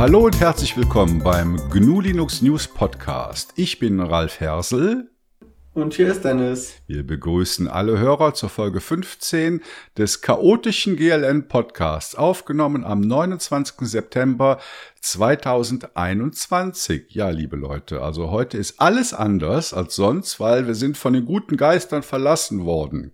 Hallo und herzlich willkommen beim GNU Linux News Podcast. Ich bin Ralf Hersel. Und hier ist Dennis. Wir begrüßen alle Hörer zur Folge 15 des chaotischen GLN Podcasts, aufgenommen am 29. September 2021. Ja, liebe Leute, also heute ist alles anders als sonst, weil wir sind von den guten Geistern verlassen worden.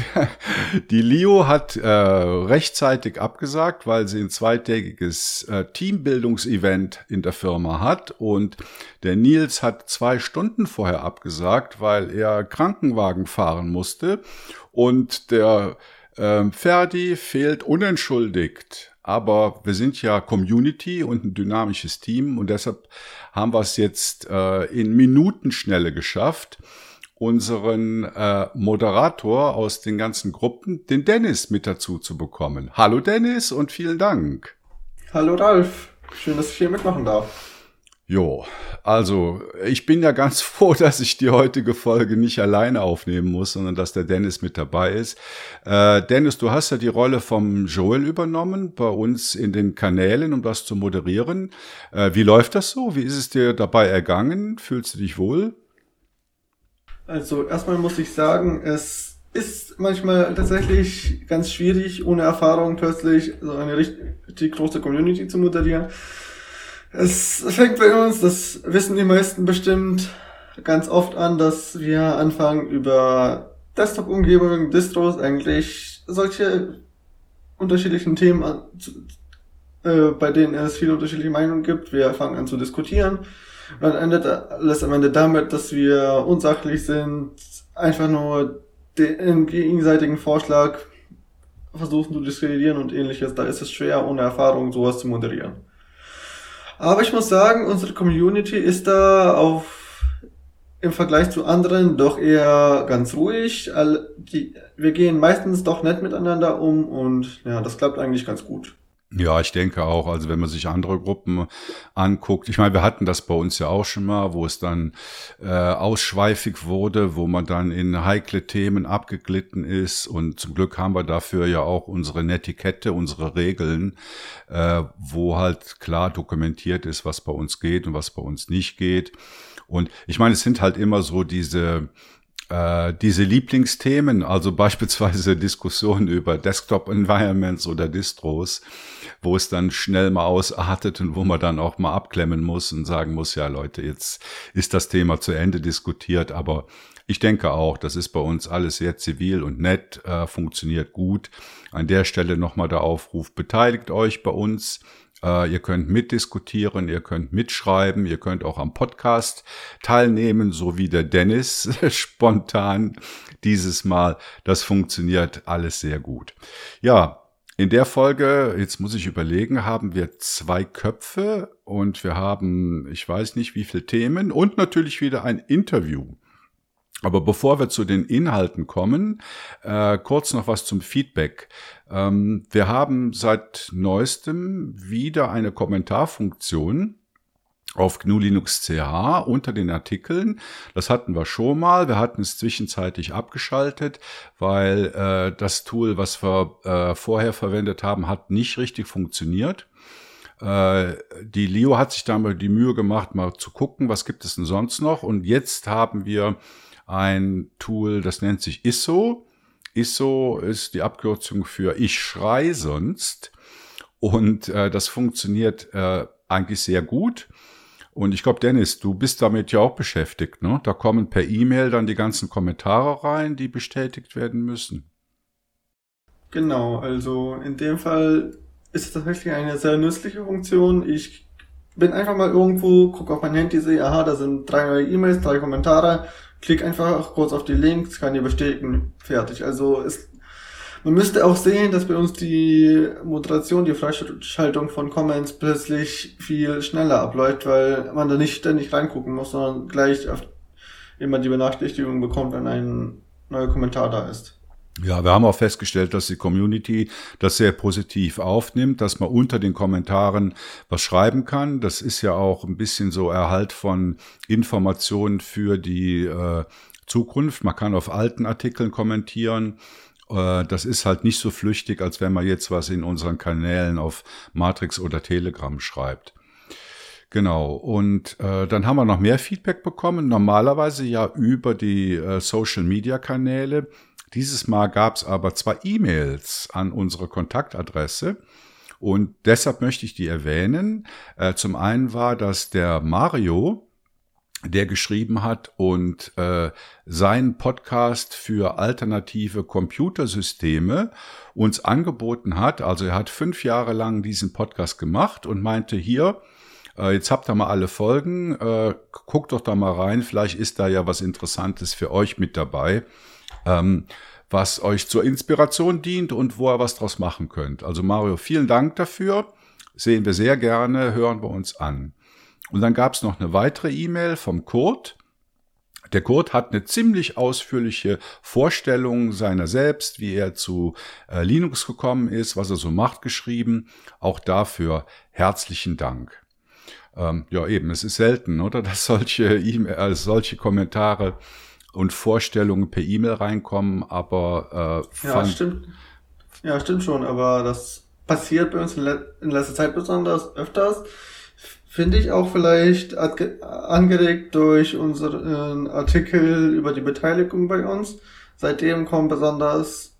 Die Leo hat äh, rechtzeitig abgesagt, weil sie ein zweitägiges äh, Teambildungsevent in der Firma hat. Und der Nils hat zwei Stunden vorher abgesagt, weil er Krankenwagen fahren musste. Und der äh, Ferdi fehlt unentschuldigt. Aber wir sind ja Community und ein dynamisches Team. Und deshalb haben wir es jetzt äh, in Minutenschnelle geschafft unseren äh, Moderator aus den ganzen Gruppen, den Dennis, mit dazu zu bekommen. Hallo Dennis und vielen Dank. Hallo Ralf, schön, dass ich hier mitmachen darf. Jo, also ich bin ja ganz froh, dass ich die heutige Folge nicht alleine aufnehmen muss, sondern dass der Dennis mit dabei ist. Äh, Dennis, du hast ja die Rolle vom Joel übernommen bei uns in den Kanälen, um das zu moderieren. Äh, wie läuft das so? Wie ist es dir dabei ergangen? Fühlst du dich wohl? Also erstmal muss ich sagen, es ist manchmal tatsächlich ganz schwierig, ohne Erfahrung plötzlich so eine richtig große Community zu moderieren. Es fängt bei uns, das wissen die meisten bestimmt, ganz oft an, dass wir anfangen über Desktop-Umgebungen, Distros eigentlich solche unterschiedlichen Themen, an, äh, bei denen es viele unterschiedliche Meinungen gibt. Wir fangen an zu diskutieren dann endet alles am Ende damit, dass wir unsachlich sind, einfach nur den gegenseitigen Vorschlag versuchen zu diskreditieren und ähnliches. Da ist es schwer, ohne Erfahrung sowas zu moderieren. Aber ich muss sagen, unsere Community ist da auf im Vergleich zu anderen doch eher ganz ruhig. Wir gehen meistens doch nett miteinander um und ja, das klappt eigentlich ganz gut. Ja, ich denke auch. Also wenn man sich andere Gruppen anguckt, ich meine, wir hatten das bei uns ja auch schon mal, wo es dann äh, ausschweifig wurde, wo man dann in heikle Themen abgeglitten ist. Und zum Glück haben wir dafür ja auch unsere Netiquette, unsere Regeln, äh, wo halt klar dokumentiert ist, was bei uns geht und was bei uns nicht geht. Und ich meine, es sind halt immer so diese äh, diese Lieblingsthemen, also beispielsweise Diskussionen über Desktop-Environments oder Distros, wo es dann schnell mal ausartet und wo man dann auch mal abklemmen muss und sagen muss, ja Leute, jetzt ist das Thema zu Ende diskutiert, aber ich denke auch, das ist bei uns alles sehr zivil und nett, äh, funktioniert gut. An der Stelle nochmal der Aufruf, beteiligt euch bei uns äh, ihr könnt mitdiskutieren, ihr könnt mitschreiben, ihr könnt auch am Podcast teilnehmen, so wie der Dennis spontan dieses Mal. Das funktioniert alles sehr gut. Ja, in der Folge, jetzt muss ich überlegen, haben wir zwei Köpfe und wir haben, ich weiß nicht wie viele Themen und natürlich wieder ein Interview. Aber bevor wir zu den Inhalten kommen, äh, kurz noch was zum Feedback. Ähm, wir haben seit neuestem wieder eine Kommentarfunktion auf GNU Linux CH unter den Artikeln. Das hatten wir schon mal. Wir hatten es zwischenzeitlich abgeschaltet, weil äh, das Tool, was wir äh, vorher verwendet haben, hat nicht richtig funktioniert. Äh, die Leo hat sich da mal die Mühe gemacht, mal zu gucken, was gibt es denn sonst noch. Und jetzt haben wir ein Tool, das nennt sich ISO. ISO ist die Abkürzung für Ich schrei sonst. Und äh, das funktioniert äh, eigentlich sehr gut. Und ich glaube, Dennis, du bist damit ja auch beschäftigt. Ne? Da kommen per E-Mail dann die ganzen Kommentare rein, die bestätigt werden müssen. Genau, also in dem Fall ist es tatsächlich eine sehr nützliche Funktion. Ich bin einfach mal irgendwo, gucke auf mein Handy, sehe, aha, da sind drei neue E-Mails, drei Kommentare Klick einfach kurz auf die Links, kann ihr bestätigen, fertig. Also es, man müsste auch sehen, dass bei uns die Moderation, die Freischaltung von Comments plötzlich viel schneller abläuft, weil man da nicht ständig reingucken muss, sondern gleich immer die Benachrichtigung bekommt, wenn ein neuer Kommentar da ist. Ja, wir haben auch festgestellt, dass die Community das sehr positiv aufnimmt, dass man unter den Kommentaren was schreiben kann. Das ist ja auch ein bisschen so Erhalt von Informationen für die äh, Zukunft. Man kann auf alten Artikeln kommentieren. Äh, das ist halt nicht so flüchtig, als wenn man jetzt was in unseren Kanälen auf Matrix oder Telegram schreibt. Genau. Und äh, dann haben wir noch mehr Feedback bekommen. Normalerweise ja über die äh, Social-Media-Kanäle. Dieses Mal gab es aber zwei E-Mails an unsere Kontaktadresse. Und deshalb möchte ich die erwähnen. Äh, zum einen war das der Mario, der geschrieben hat und äh, seinen Podcast für alternative Computersysteme uns angeboten hat. Also er hat fünf Jahre lang diesen Podcast gemacht und meinte hier, äh, jetzt habt ihr mal alle Folgen, äh, guckt doch da mal rein, vielleicht ist da ja was Interessantes für euch mit dabei. Ähm, was euch zur Inspiration dient und wo ihr was draus machen könnt. Also Mario, vielen Dank dafür. Sehen wir sehr gerne, hören wir uns an. Und dann gab es noch eine weitere E-Mail vom Kurt. Der Kurt hat eine ziemlich ausführliche Vorstellung seiner selbst, wie er zu äh, Linux gekommen ist, was er so macht, geschrieben. Auch dafür herzlichen Dank. Ähm, ja, eben, es ist selten, oder, dass solche, e äh, solche Kommentare und Vorstellungen per E-Mail reinkommen, aber äh, ja, stimmt. Ja, stimmt schon, aber das passiert bei uns in, le in letzter Zeit besonders öfters. Finde ich auch vielleicht angeregt durch unseren Artikel über die Beteiligung bei uns. Seitdem kommen besonders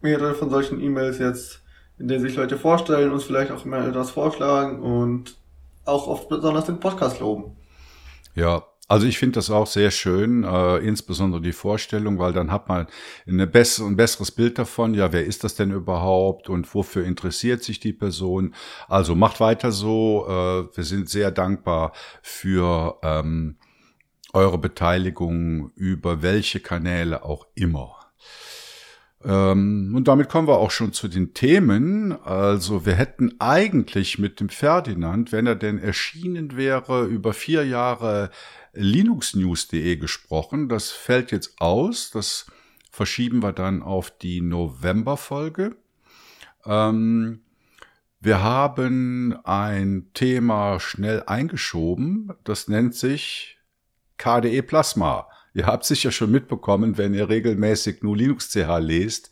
mehrere von solchen E-Mails jetzt, in denen sich Leute vorstellen, uns vielleicht auch mal etwas vorschlagen und auch oft besonders den Podcast loben. Ja, also ich finde das auch sehr schön, äh, insbesondere die Vorstellung, weil dann hat man eine bessere, ein besseres Bild davon, ja, wer ist das denn überhaupt und wofür interessiert sich die Person. Also macht weiter so, äh, wir sind sehr dankbar für ähm, eure Beteiligung über welche Kanäle auch immer. Ähm, und damit kommen wir auch schon zu den Themen. Also wir hätten eigentlich mit dem Ferdinand, wenn er denn erschienen wäre, über vier Jahre linuxnews.de gesprochen. Das fällt jetzt aus. Das verschieben wir dann auf die Novemberfolge. Ähm, wir haben ein Thema schnell eingeschoben. Das nennt sich KDE Plasma. Ihr habt sicher schon mitbekommen, wenn ihr regelmäßig nur Linux CH lest.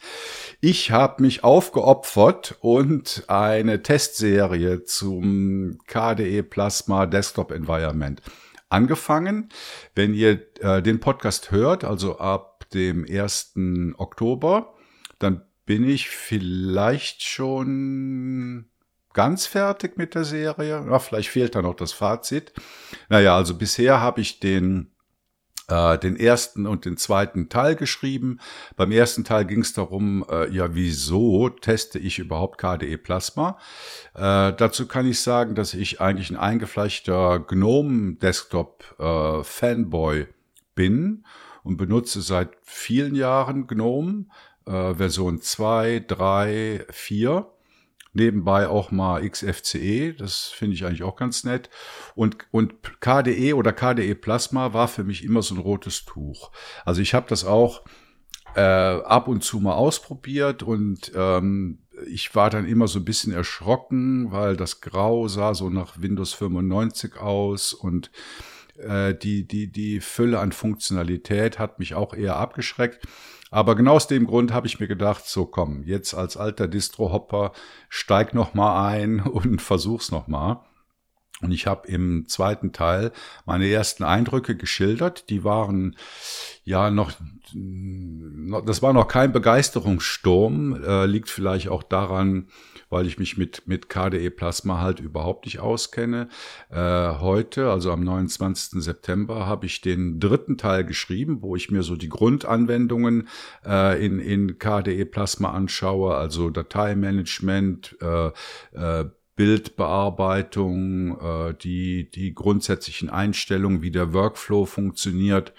Ich habe mich aufgeopfert und eine Testserie zum KDE Plasma Desktop Environment angefangen. Wenn ihr äh, den Podcast hört, also ab dem 1. Oktober, dann bin ich vielleicht schon ganz fertig mit der Serie. Ja, vielleicht fehlt da noch das Fazit. Naja, also bisher habe ich den äh, den ersten und den zweiten Teil geschrieben. Beim ersten Teil ging es darum, äh, ja, wieso teste ich überhaupt KDE Plasma? Äh, dazu kann ich sagen, dass ich eigentlich ein eingefleischter GNOME Desktop äh, Fanboy bin und benutze seit vielen Jahren GNOME äh, Version 2, 3, 4 nebenbei auch mal XFCE, das finde ich eigentlich auch ganz nett. Und, und KDE oder KDE Plasma war für mich immer so ein rotes Tuch. Also ich habe das auch äh, ab und zu mal ausprobiert und ähm, ich war dann immer so ein bisschen erschrocken, weil das Grau sah so nach Windows 95 aus und äh, die, die, die Fülle an Funktionalität hat mich auch eher abgeschreckt. Aber genau aus dem Grund habe ich mir gedacht, so komm, jetzt als alter Distro-Hopper steig noch mal ein und versuch's noch mal. Und ich habe im zweiten Teil meine ersten Eindrücke geschildert. Die waren ja noch, das war noch kein Begeisterungssturm. Äh, liegt vielleicht auch daran, weil ich mich mit, mit KDE Plasma halt überhaupt nicht auskenne. Äh, heute, also am 29. September, habe ich den dritten Teil geschrieben, wo ich mir so die Grundanwendungen äh, in, in KDE Plasma anschaue, also Dateimanagement, äh, äh, Bildbearbeitung, äh, die, die grundsätzlichen Einstellungen, wie der Workflow funktioniert.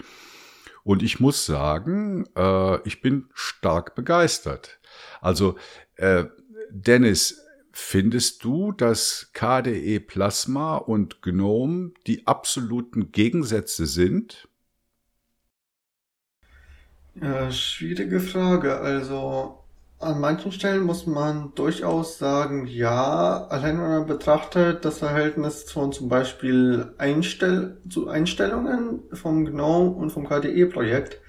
Und ich muss sagen, äh, ich bin stark begeistert. Also äh, Dennis, findest du, dass KDE Plasma und GNOME die absoluten Gegensätze sind? Ja, schwierige Frage. Also an manchen Stellen muss man durchaus sagen, ja, allein wenn man betrachtet das Verhältnis von zum Beispiel Einstell zu Einstellungen vom GNOME und vom KDE-Projekt,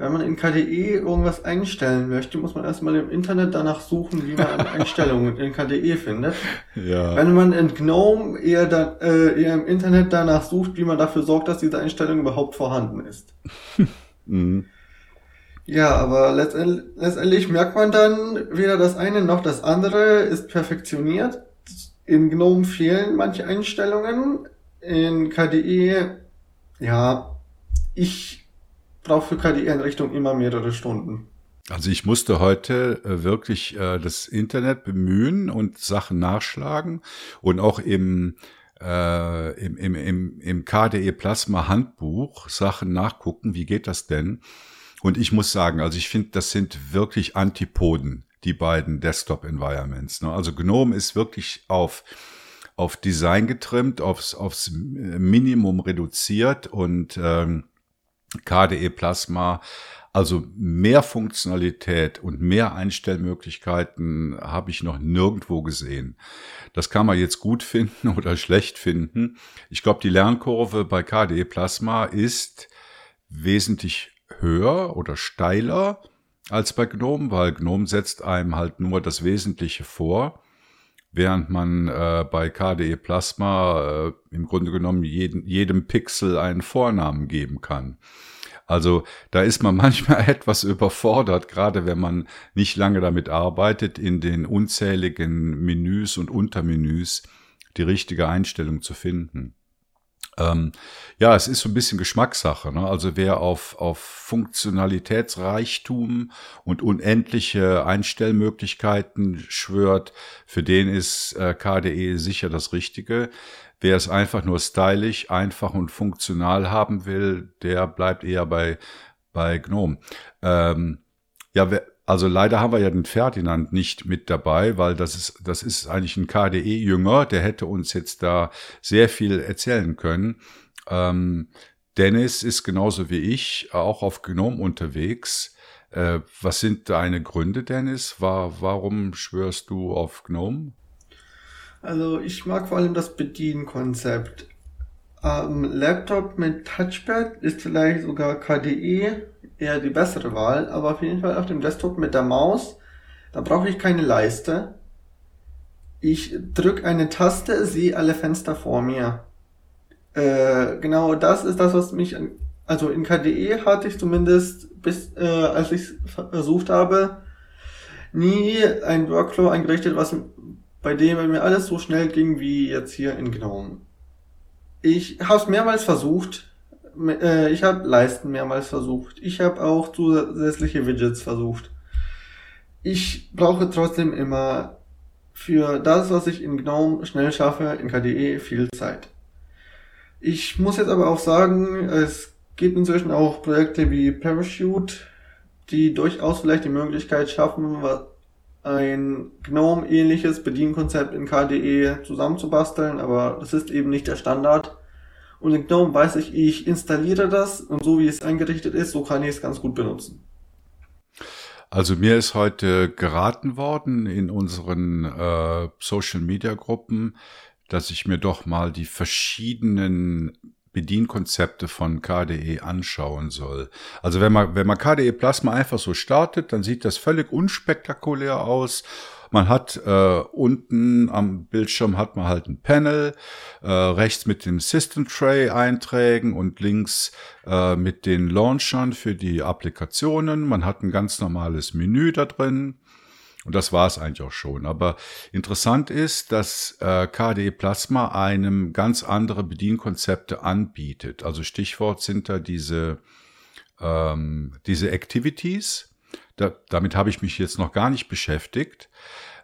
Wenn man in KDE irgendwas einstellen möchte, muss man erstmal im Internet danach suchen, wie man Einstellungen in KDE findet. Ja. Wenn man in GNOME eher, da, äh, eher im Internet danach sucht, wie man dafür sorgt, dass diese Einstellung überhaupt vorhanden ist. mhm. Ja, aber letztendlich, letztendlich merkt man dann, weder das eine noch das andere ist perfektioniert. In GNOME fehlen manche Einstellungen. In KDE, ja, ich braucht für KDE-Einrichtung immer mehrere Stunden. Also ich musste heute äh, wirklich äh, das Internet bemühen und Sachen nachschlagen und auch im äh, im, im, im, im KDE Plasma Handbuch Sachen nachgucken, wie geht das denn? Und ich muss sagen, also ich finde, das sind wirklich Antipoden, die beiden Desktop-Environments. Ne? Also GNOME ist wirklich auf, auf Design getrimmt, aufs, aufs Minimum reduziert und ähm, KDE Plasma. Also mehr Funktionalität und mehr Einstellmöglichkeiten habe ich noch nirgendwo gesehen. Das kann man jetzt gut finden oder schlecht finden. Ich glaube, die Lernkurve bei KDE Plasma ist wesentlich höher oder steiler als bei GNOME, weil GNOME setzt einem halt nur das Wesentliche vor, während man äh, bei KDE Plasma äh, im Grunde genommen jeden, jedem Pixel einen Vornamen geben kann. Also da ist man manchmal etwas überfordert, gerade wenn man nicht lange damit arbeitet, in den unzähligen Menüs und Untermenüs die richtige Einstellung zu finden. Ähm, ja, es ist so ein bisschen Geschmackssache. Ne? Also wer auf, auf Funktionalitätsreichtum und unendliche Einstellmöglichkeiten schwört, für den ist äh, KDE sicher das Richtige. Wer es einfach nur stylisch, einfach und funktional haben will, der bleibt eher bei, bei GNOME. Ähm, ja, also leider haben wir ja den Ferdinand nicht mit dabei, weil das ist, das ist eigentlich ein KDE-Jünger, der hätte uns jetzt da sehr viel erzählen können. Ähm, Dennis ist genauso wie ich auch auf GNOME unterwegs. Äh, was sind deine Gründe, Dennis? War, warum schwörst du auf GNOME? Also ich mag vor allem das Bedienkonzept. Ähm, Laptop mit Touchpad ist vielleicht sogar KDE eher die bessere Wahl, aber auf jeden Fall auf dem Desktop mit der Maus, da brauche ich keine Leiste. Ich drücke eine Taste, sehe alle Fenster vor mir. Äh, genau das ist das, was mich, an, also in KDE hatte ich zumindest bis, äh, als ich versucht habe, nie ein Workflow eingerichtet, was bei dem mir alles so schnell ging wie jetzt hier in GNOME. Ich habe es mehrmals versucht. Äh, ich habe Leisten mehrmals versucht. Ich habe auch zusätzliche Widgets versucht. Ich brauche trotzdem immer für das, was ich in GNOME schnell schaffe, in KDE viel Zeit. Ich muss jetzt aber auch sagen, es gibt inzwischen auch Projekte wie Parachute, die durchaus vielleicht die Möglichkeit schaffen, ein GNOME-ähnliches Bedienkonzept in KDE zusammenzubasteln, aber das ist eben nicht der Standard. Und in GNOME weiß ich, ich installiere das und so wie es eingerichtet ist, so kann ich es ganz gut benutzen. Also mir ist heute geraten worden in unseren äh, Social-Media-Gruppen, dass ich mir doch mal die verschiedenen Bedienkonzepte von KDE anschauen soll. Also wenn man, wenn man KDE Plasma einfach so startet, dann sieht das völlig unspektakulär aus. Man hat äh, unten am Bildschirm hat man halt ein Panel, äh, rechts mit dem System Tray Einträgen und links äh, mit den Launchern für die Applikationen. Man hat ein ganz normales Menü da drin. Und das war es eigentlich auch schon. Aber interessant ist, dass äh, KDE Plasma einem ganz andere Bedienkonzepte anbietet. Also Stichwort sind da diese, ähm, diese Activities. Da, damit habe ich mich jetzt noch gar nicht beschäftigt.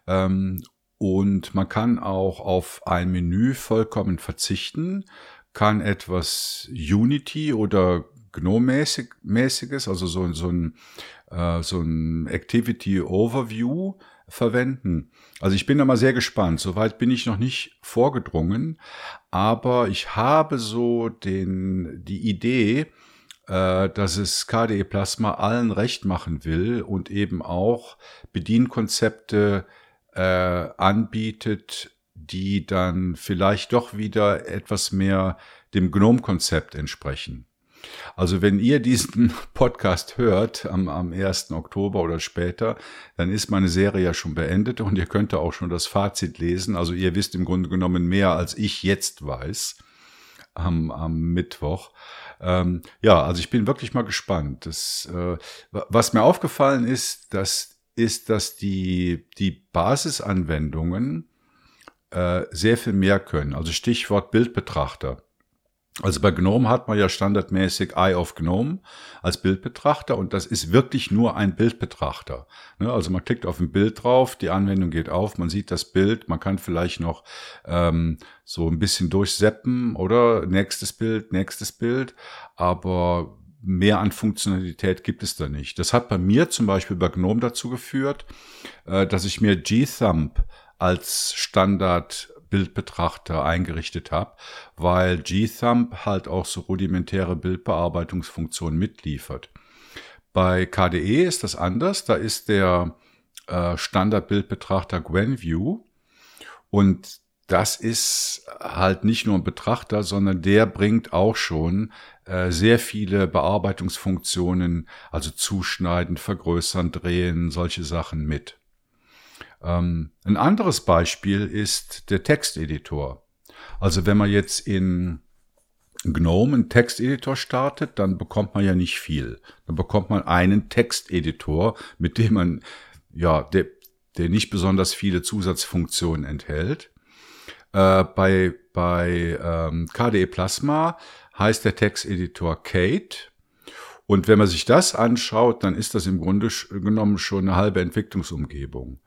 Ähm, und man kann auch auf ein Menü vollkommen verzichten, kann etwas Unity oder GNOME-mäßiges, also so, so ein äh, so ein Activity Overview verwenden. Also ich bin da mal sehr gespannt. Soweit bin ich noch nicht vorgedrungen, aber ich habe so den, die Idee, dass es KDE Plasma allen recht machen will und eben auch Bedienkonzepte äh, anbietet, die dann vielleicht doch wieder etwas mehr dem GNOME-Konzept entsprechen. Also wenn ihr diesen Podcast hört am, am 1. Oktober oder später, dann ist meine Serie ja schon beendet und ihr könnt auch schon das Fazit lesen. Also ihr wisst im Grunde genommen mehr, als ich jetzt weiß am, am Mittwoch. Ähm, ja, also ich bin wirklich mal gespannt. Das, äh, was mir aufgefallen ist, das ist, dass die, die Basisanwendungen äh, sehr viel mehr können. Also Stichwort Bildbetrachter. Also bei GNOME hat man ja standardmäßig Eye of GNOME als Bildbetrachter und das ist wirklich nur ein Bildbetrachter. Ne, also man klickt auf ein Bild drauf, die Anwendung geht auf, man sieht das Bild, man kann vielleicht noch ähm, so ein bisschen durchseppen oder nächstes Bild, nächstes Bild, aber mehr an Funktionalität gibt es da nicht. Das hat bei mir zum Beispiel bei GNOME dazu geführt, äh, dass ich mir G-Thumb als Standard Bildbetrachter eingerichtet habe, weil G-Thumb halt auch so rudimentäre Bildbearbeitungsfunktionen mitliefert. Bei KDE ist das anders, da ist der äh, Standardbildbetrachter GwenView und das ist halt nicht nur ein Betrachter, sondern der bringt auch schon äh, sehr viele Bearbeitungsfunktionen, also zuschneiden, vergrößern, drehen, solche Sachen mit. Ähm, ein anderes Beispiel ist der Texteditor. Also wenn man jetzt in GNOME einen Texteditor startet, dann bekommt man ja nicht viel. Dann bekommt man einen Texteditor, mit dem man, ja, der, der nicht besonders viele Zusatzfunktionen enthält. Äh, bei bei ähm, KDE Plasma heißt der Texteditor Kate. Und wenn man sich das anschaut, dann ist das im Grunde genommen schon eine halbe Entwicklungsumgebung.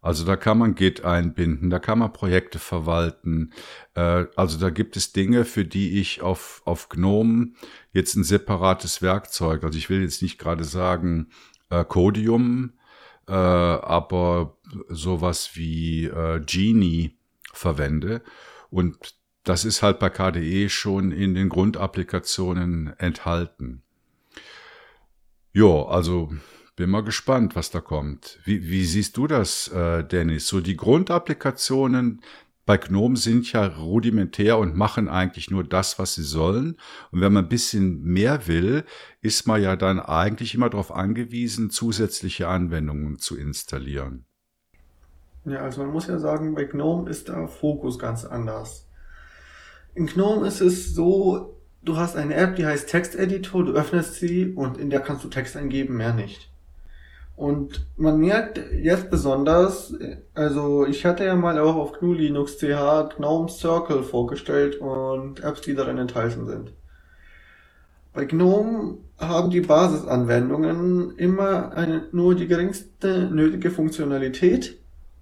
Also da kann man Git einbinden, da kann man Projekte verwalten. Äh, also da gibt es Dinge, für die ich auf, auf GNOME jetzt ein separates Werkzeug, also ich will jetzt nicht gerade sagen äh, Codium, äh, aber sowas wie äh, Genie verwende. Und das ist halt bei KDE schon in den Grundapplikationen enthalten. Jo, also bin mal gespannt, was da kommt. Wie, wie siehst du das, äh, Dennis? So die Grundapplikationen bei GNOME sind ja rudimentär und machen eigentlich nur das, was sie sollen. Und wenn man ein bisschen mehr will, ist man ja dann eigentlich immer darauf angewiesen, zusätzliche Anwendungen zu installieren. Ja, also man muss ja sagen, bei GNOME ist der Fokus ganz anders. In GNOME ist es so, du hast eine App, die heißt Texteditor, du öffnest sie und in der kannst du Text eingeben, mehr nicht. Und man merkt jetzt besonders, also ich hatte ja mal auch auf GNU Linux CH GNOME Circle vorgestellt und Apps, die darin enthalten sind. Bei GNOME haben die Basisanwendungen immer eine, nur die geringste nötige Funktionalität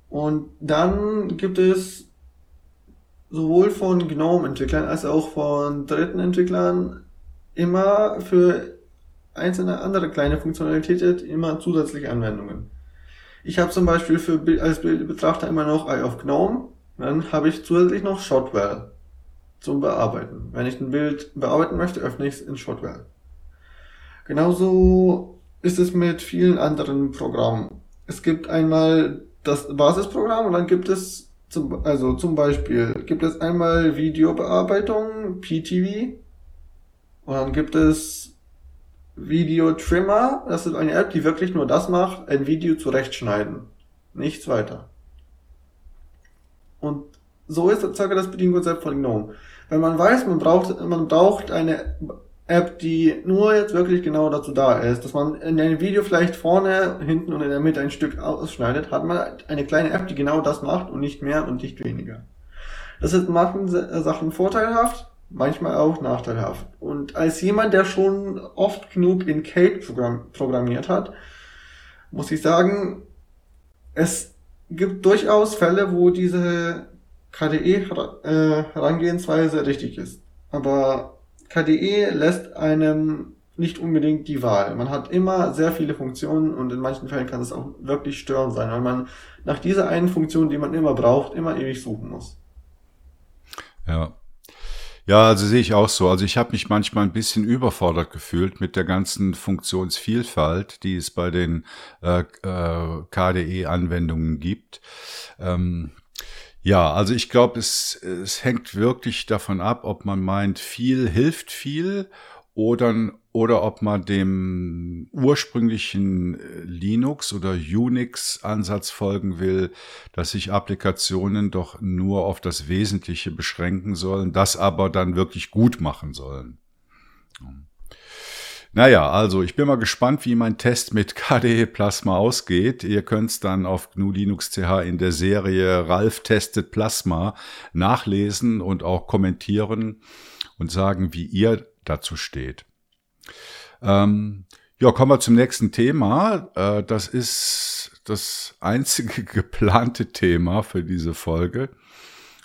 und dann gibt es sowohl von GNOME-Entwicklern als auch von dritten Entwicklern immer für einzelne andere kleine Funktionalitäten immer zusätzliche Anwendungen. Ich habe zum Beispiel für als Bildbetrachter immer noch Eye of GNOME, dann habe ich zusätzlich noch Shotwell zum Bearbeiten. Wenn ich ein Bild bearbeiten möchte, öffne ich es in Shotwell. Genauso ist es mit vielen anderen Programmen. Es gibt einmal das Basisprogramm und dann gibt es zum, also zum Beispiel gibt es einmal Videobearbeitung, PTV, und dann gibt es Video Trimmer. Das ist eine App, die wirklich nur das macht, ein Video zurechtschneiden. Nichts weiter. Und so ist circa das Bedienkonzept von GNOME. Wenn man weiß, man braucht, man braucht eine App, die nur jetzt wirklich genau dazu da ist, dass man in einem Video vielleicht vorne, hinten und in der Mitte ein Stück ausschneidet, hat man eine kleine App, die genau das macht und nicht mehr und nicht weniger. Das ist manchen Sachen vorteilhaft, manchmal auch nachteilhaft. Und als jemand, der schon oft genug in Kate programm programmiert hat, muss ich sagen, es gibt durchaus Fälle, wo diese KDE-Herangehensweise äh, richtig ist. Aber KDE lässt einem nicht unbedingt die Wahl. Man hat immer sehr viele Funktionen und in manchen Fällen kann es auch wirklich störend sein, weil man nach dieser einen Funktion, die man immer braucht, immer ewig suchen muss. Ja, ja, also sehe ich auch so. Also ich habe mich manchmal ein bisschen überfordert gefühlt mit der ganzen Funktionsvielfalt, die es bei den äh, äh, KDE-Anwendungen gibt. Ähm, ja, also ich glaube, es, es hängt wirklich davon ab, ob man meint, viel hilft viel oder, oder ob man dem ursprünglichen äh, Linux oder Unix-Ansatz folgen will, dass sich Applikationen doch nur auf das Wesentliche beschränken sollen, das aber dann wirklich gut machen sollen. Naja, also ich bin mal gespannt, wie mein Test mit KDE Plasma ausgeht. Ihr könnt es dann auf GNU Linux CH in der Serie Ralf testet Plasma nachlesen und auch kommentieren und sagen, wie ihr dazu steht. Ähm, ja, kommen wir zum nächsten Thema. Äh, das ist das einzige geplante Thema für diese Folge.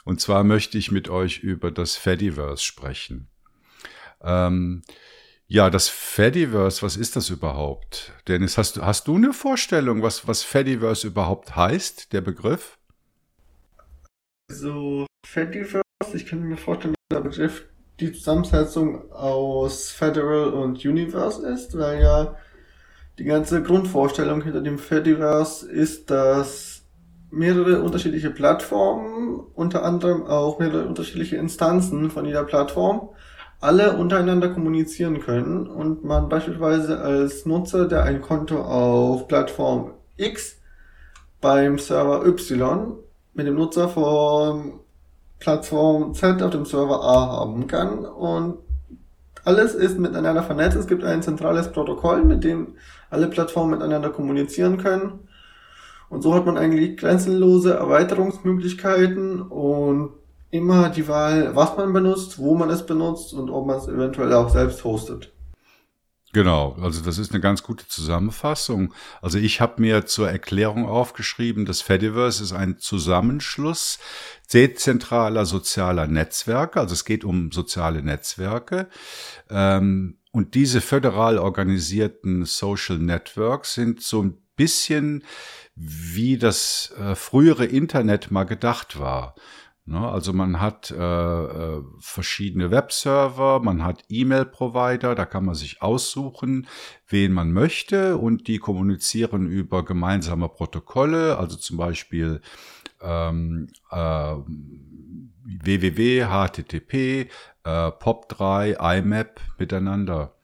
Und zwar möchte ich mit euch über das Fediverse sprechen. Ähm, ja, das Fediverse, was ist das überhaupt? Dennis, hast, du hast du eine Vorstellung, was, was Fediverse überhaupt heißt, der Begriff? So, Fediverse, ich könnte mir vorstellen, der Begriff die Zusammensetzung aus Federal und Universe ist, weil ja die ganze Grundvorstellung hinter dem Fediverse ist, dass mehrere unterschiedliche Plattformen, unter anderem auch mehrere unterschiedliche Instanzen von jeder Plattform, alle untereinander kommunizieren können und man beispielsweise als Nutzer, der ein Konto auf Plattform X beim Server Y mit dem Nutzer von Plattform Z auf dem Server A haben kann und alles ist miteinander vernetzt. Es gibt ein zentrales Protokoll, mit dem alle Plattformen miteinander kommunizieren können. Und so hat man eigentlich grenzenlose Erweiterungsmöglichkeiten und immer die Wahl, was man benutzt, wo man es benutzt und ob man es eventuell auch selbst hostet. Genau, also das ist eine ganz gute Zusammenfassung. Also ich habe mir zur Erklärung aufgeschrieben, das Fediverse ist ein Zusammenschluss dezentraler sozialer Netzwerke, also es geht um soziale Netzwerke. Ähm, und diese föderal organisierten Social Networks sind so ein bisschen wie das äh, frühere Internet mal gedacht war. Ne? Also man hat äh, äh, verschiedene Webserver, man hat E-Mail-Provider, da kann man sich aussuchen, wen man möchte und die kommunizieren über gemeinsame Protokolle, also zum Beispiel ähm, äh, www, HTTP, äh, POP3, IMAP miteinander.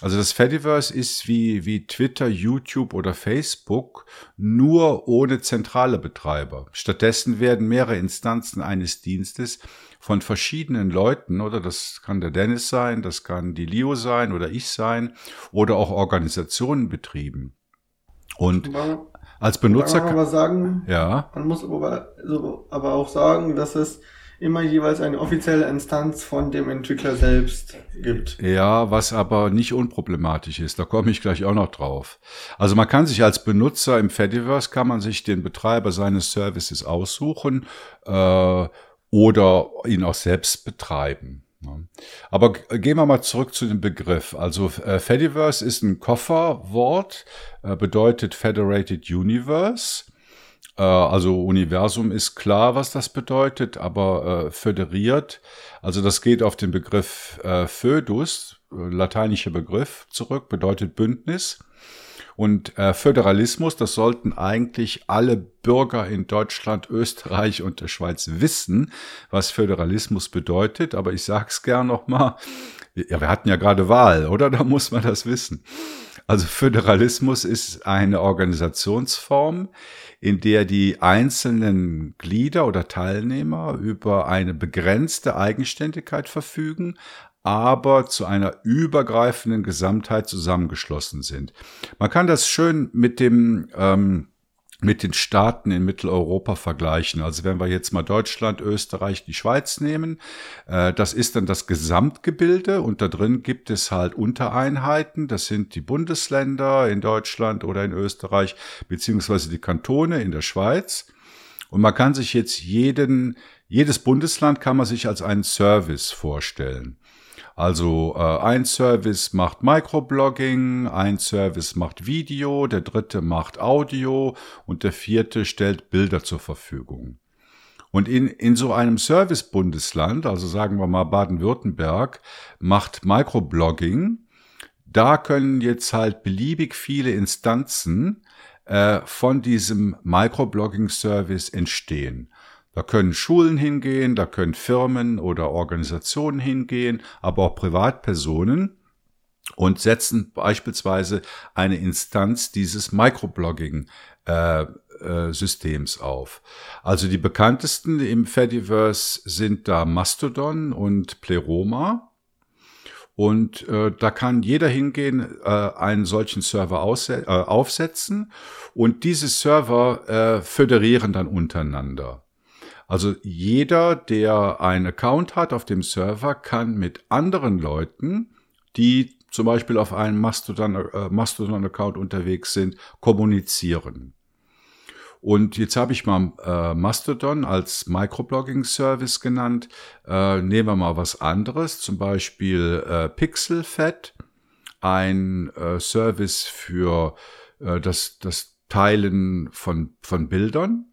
Also das Fediverse ist wie, wie Twitter, YouTube oder Facebook, nur ohne zentrale Betreiber. Stattdessen werden mehrere Instanzen eines Dienstes von verschiedenen Leuten, oder das kann der Dennis sein, das kann die Leo sein oder ich sein, oder auch Organisationen betrieben. Und als Benutzer kann man aber sagen, ja. man muss aber, aber auch sagen, dass es immer jeweils eine offizielle Instanz von dem Entwickler selbst gibt. Ja, was aber nicht unproblematisch ist. Da komme ich gleich auch noch drauf. Also man kann sich als Benutzer im Fediverse kann man sich den Betreiber seines Services aussuchen äh, oder ihn auch selbst betreiben. Aber gehen wir mal zurück zu dem Begriff. Also äh, Fediverse ist ein Kofferwort, äh, bedeutet Federated Universe. Äh, also Universum ist klar, was das bedeutet, aber äh, föderiert, also das geht auf den Begriff äh, Födus, äh, lateinischer Begriff, zurück, bedeutet Bündnis. Und äh, Föderalismus, das sollten eigentlich alle Bürger in Deutschland, Österreich und der Schweiz wissen, was Föderalismus bedeutet. Aber ich sage es gern nochmal, ja, wir hatten ja gerade Wahl, oder? Da muss man das wissen. Also Föderalismus ist eine Organisationsform, in der die einzelnen Glieder oder Teilnehmer über eine begrenzte Eigenständigkeit verfügen, aber zu einer übergreifenden Gesamtheit zusammengeschlossen sind. Man kann das schön mit dem ähm, mit den Staaten in Mitteleuropa vergleichen. Also wenn wir jetzt mal Deutschland, Österreich, die Schweiz nehmen, äh, das ist dann das Gesamtgebilde und da drin gibt es halt Untereinheiten. Das sind die Bundesländer in Deutschland oder in Österreich, beziehungsweise die Kantone in der Schweiz. Und man kann sich jetzt jeden, jedes Bundesland kann man sich als einen Service vorstellen. Also äh, ein Service macht Microblogging, ein Service macht Video, der dritte macht Audio und der vierte stellt Bilder zur Verfügung. Und in, in so einem Service-Bundesland, also sagen wir mal Baden-Württemberg, macht Microblogging, da können jetzt halt beliebig viele Instanzen äh, von diesem Microblogging-Service entstehen. Da können Schulen hingehen, da können Firmen oder Organisationen hingehen, aber auch Privatpersonen. und setzen beispielsweise eine Instanz dieses Microblogging äh, äh, Systems auf. Also die bekanntesten im Fediverse sind da Mastodon und Pleroma. Und äh, da kann jeder hingehen, äh, einen solchen Server äh, aufsetzen und diese Server äh, föderieren dann untereinander. Also jeder, der einen Account hat auf dem Server, kann mit anderen Leuten, die zum Beispiel auf einem Mastodon-Account Mastodon unterwegs sind, kommunizieren. Und jetzt habe ich mal äh, Mastodon als Microblogging-Service genannt. Äh, nehmen wir mal was anderes, zum Beispiel äh, PixelFed, ein äh, Service für äh, das, das Teilen von, von Bildern.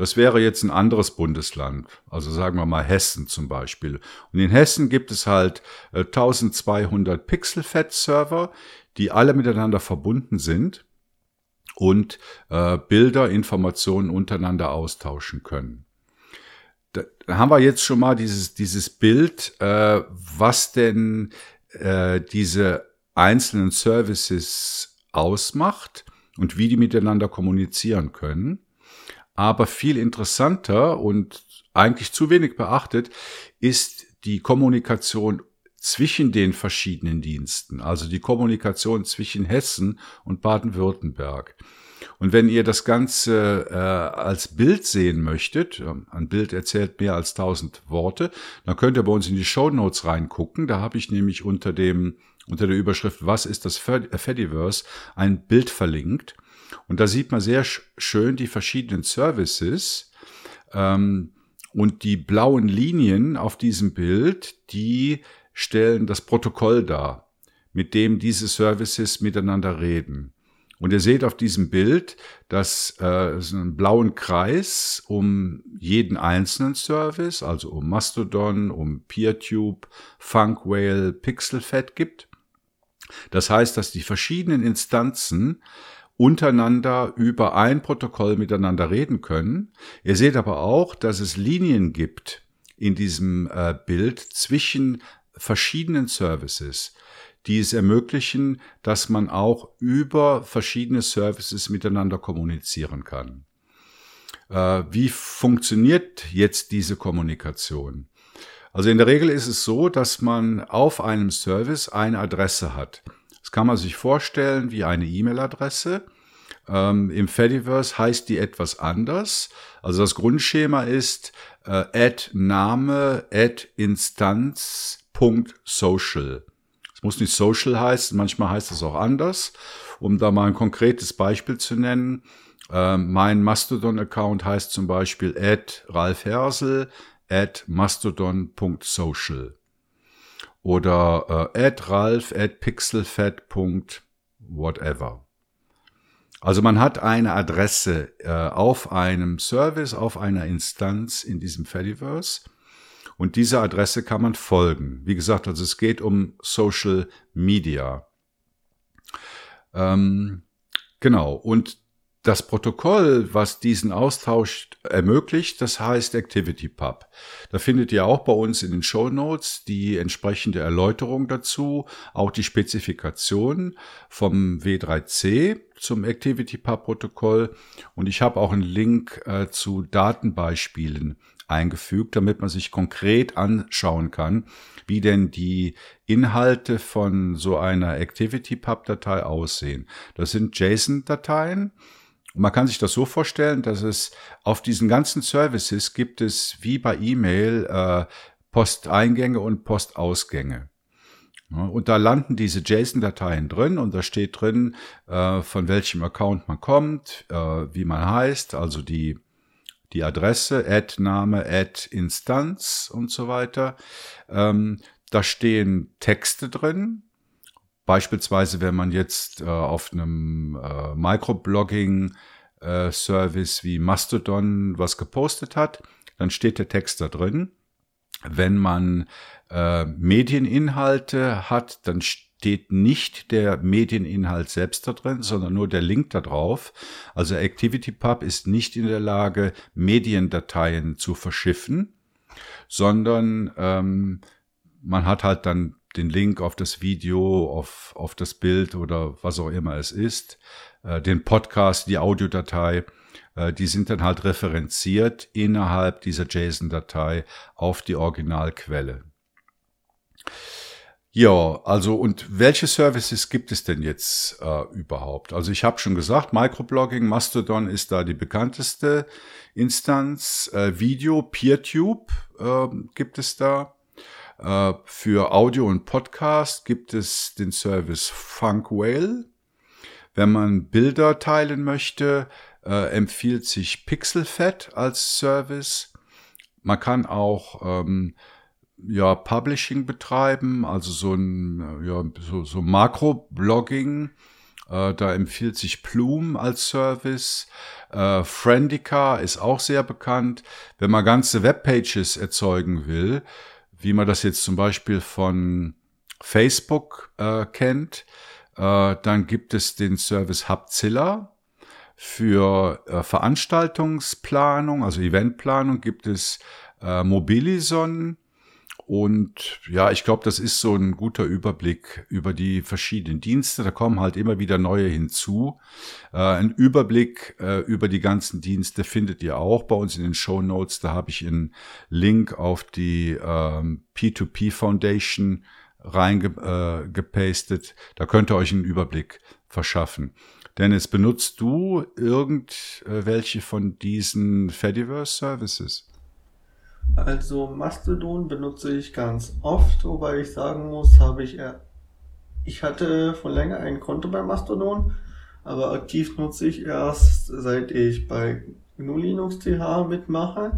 Das wäre jetzt ein anderes Bundesland, also sagen wir mal Hessen zum Beispiel. Und in Hessen gibt es halt äh, 1200 PixelFed-Server, die alle miteinander verbunden sind und äh, Bilder, Informationen untereinander austauschen können. Da haben wir jetzt schon mal dieses, dieses Bild, äh, was denn äh, diese einzelnen Services ausmacht und wie die miteinander kommunizieren können. Aber viel interessanter und eigentlich zu wenig beachtet ist die Kommunikation zwischen den verschiedenen Diensten, also die Kommunikation zwischen Hessen und Baden-Württemberg. Und wenn ihr das Ganze äh, als Bild sehen möchtet, ähm, ein Bild erzählt mehr als tausend Worte, dann könnt ihr bei uns in die Show Notes reingucken. Da habe ich nämlich unter dem unter der Überschrift Was ist das Fediverse ein Bild verlinkt. Und da sieht man sehr schön die verschiedenen Services. Ähm, und die blauen Linien auf diesem Bild, die stellen das Protokoll dar, mit dem diese Services miteinander reden. Und ihr seht auf diesem Bild, dass äh, es einen blauen Kreis um jeden einzelnen Service, also um Mastodon, um PeerTube, Funkwhale, PixelFed gibt. Das heißt, dass die verschiedenen Instanzen untereinander über ein Protokoll miteinander reden können. Ihr seht aber auch, dass es Linien gibt in diesem äh, Bild zwischen verschiedenen Services, die es ermöglichen, dass man auch über verschiedene Services miteinander kommunizieren kann. Äh, wie funktioniert jetzt diese Kommunikation? Also in der Regel ist es so, dass man auf einem Service eine Adresse hat. Das kann man sich vorstellen wie eine E-Mail-Adresse. Ähm, Im Fediverse heißt die etwas anders. Also das Grundschema ist äh, add Name, add Instanz, Social. Es muss nicht Social heißen, manchmal heißt es auch anders. Um da mal ein konkretes Beispiel zu nennen, äh, mein Mastodon-Account heißt zum Beispiel at Ralf Hersel at mastodon.social oder äh, Ralf at pixelfed. Also man hat eine Adresse äh, auf einem Service, auf einer Instanz in diesem Fediverse und dieser Adresse kann man folgen. Wie gesagt, also es geht um Social Media. Ähm, genau. Und das Protokoll, was diesen Austausch ermöglicht, das heißt ActivityPub. Da findet ihr auch bei uns in den Show Notes die entsprechende Erläuterung dazu, auch die Spezifikation vom W3C zum ActivityPub-Protokoll. Und ich habe auch einen Link äh, zu Datenbeispielen eingefügt, damit man sich konkret anschauen kann, wie denn die Inhalte von so einer ActivityPub-Datei aussehen. Das sind JSON-Dateien. Man kann sich das so vorstellen, dass es auf diesen ganzen Services gibt es wie bei E-Mail äh, Posteingänge und Postausgänge. Und da landen diese JSON-Dateien drin und da steht drin, äh, von welchem Account man kommt, äh, wie man heißt, also die die Adresse, Ad-Name, Ad-Instanz und so weiter. Ähm, da stehen Texte drin. Beispielsweise, wenn man jetzt äh, auf einem äh, Microblogging-Service äh, wie Mastodon was gepostet hat, dann steht der Text da drin. Wenn man äh, Medieninhalte hat, dann steht nicht der Medieninhalt selbst da drin, sondern nur der Link da drauf. Also ActivityPub ist nicht in der Lage, Mediendateien zu verschiffen, sondern ähm, man hat halt dann den Link auf das Video, auf, auf das Bild oder was auch immer es ist, äh, den Podcast, die Audiodatei, äh, die sind dann halt referenziert innerhalb dieser JSON-Datei auf die Originalquelle. Ja, also und welche Services gibt es denn jetzt äh, überhaupt? Also ich habe schon gesagt, Microblogging, Mastodon ist da die bekannteste Instanz. Äh, Video, PeerTube äh, gibt es da. Äh, für Audio und Podcast gibt es den Service Funkwhale. Wenn man Bilder teilen möchte, äh, empfiehlt sich Pixelfed als Service. Man kann auch ähm, ja, Publishing betreiben, also so ein ja, so, so Makro-Blogging. Äh, da empfiehlt sich Plume als Service. Äh, Friendica ist auch sehr bekannt. Wenn man ganze Webpages erzeugen will, wie man das jetzt zum Beispiel von Facebook äh, kennt, äh, dann gibt es den Service Hubzilla. Für äh, Veranstaltungsplanung, also Eventplanung, gibt es äh, Mobilison. Und ja, ich glaube, das ist so ein guter Überblick über die verschiedenen Dienste. Da kommen halt immer wieder neue hinzu. Äh, ein Überblick äh, über die ganzen Dienste findet ihr auch bei uns in den Show Notes. Da habe ich einen Link auf die ähm, P2P Foundation reingepastet. Äh, da könnt ihr euch einen Überblick verschaffen. Dennis, benutzt du irgendwelche von diesen Fediverse Services? Also Mastodon benutze ich ganz oft, wobei ich sagen muss, habe ich eher, ich hatte von länger ein Konto bei Mastodon, aber aktiv nutze ich erst seit ich bei GNU Linux mitmache,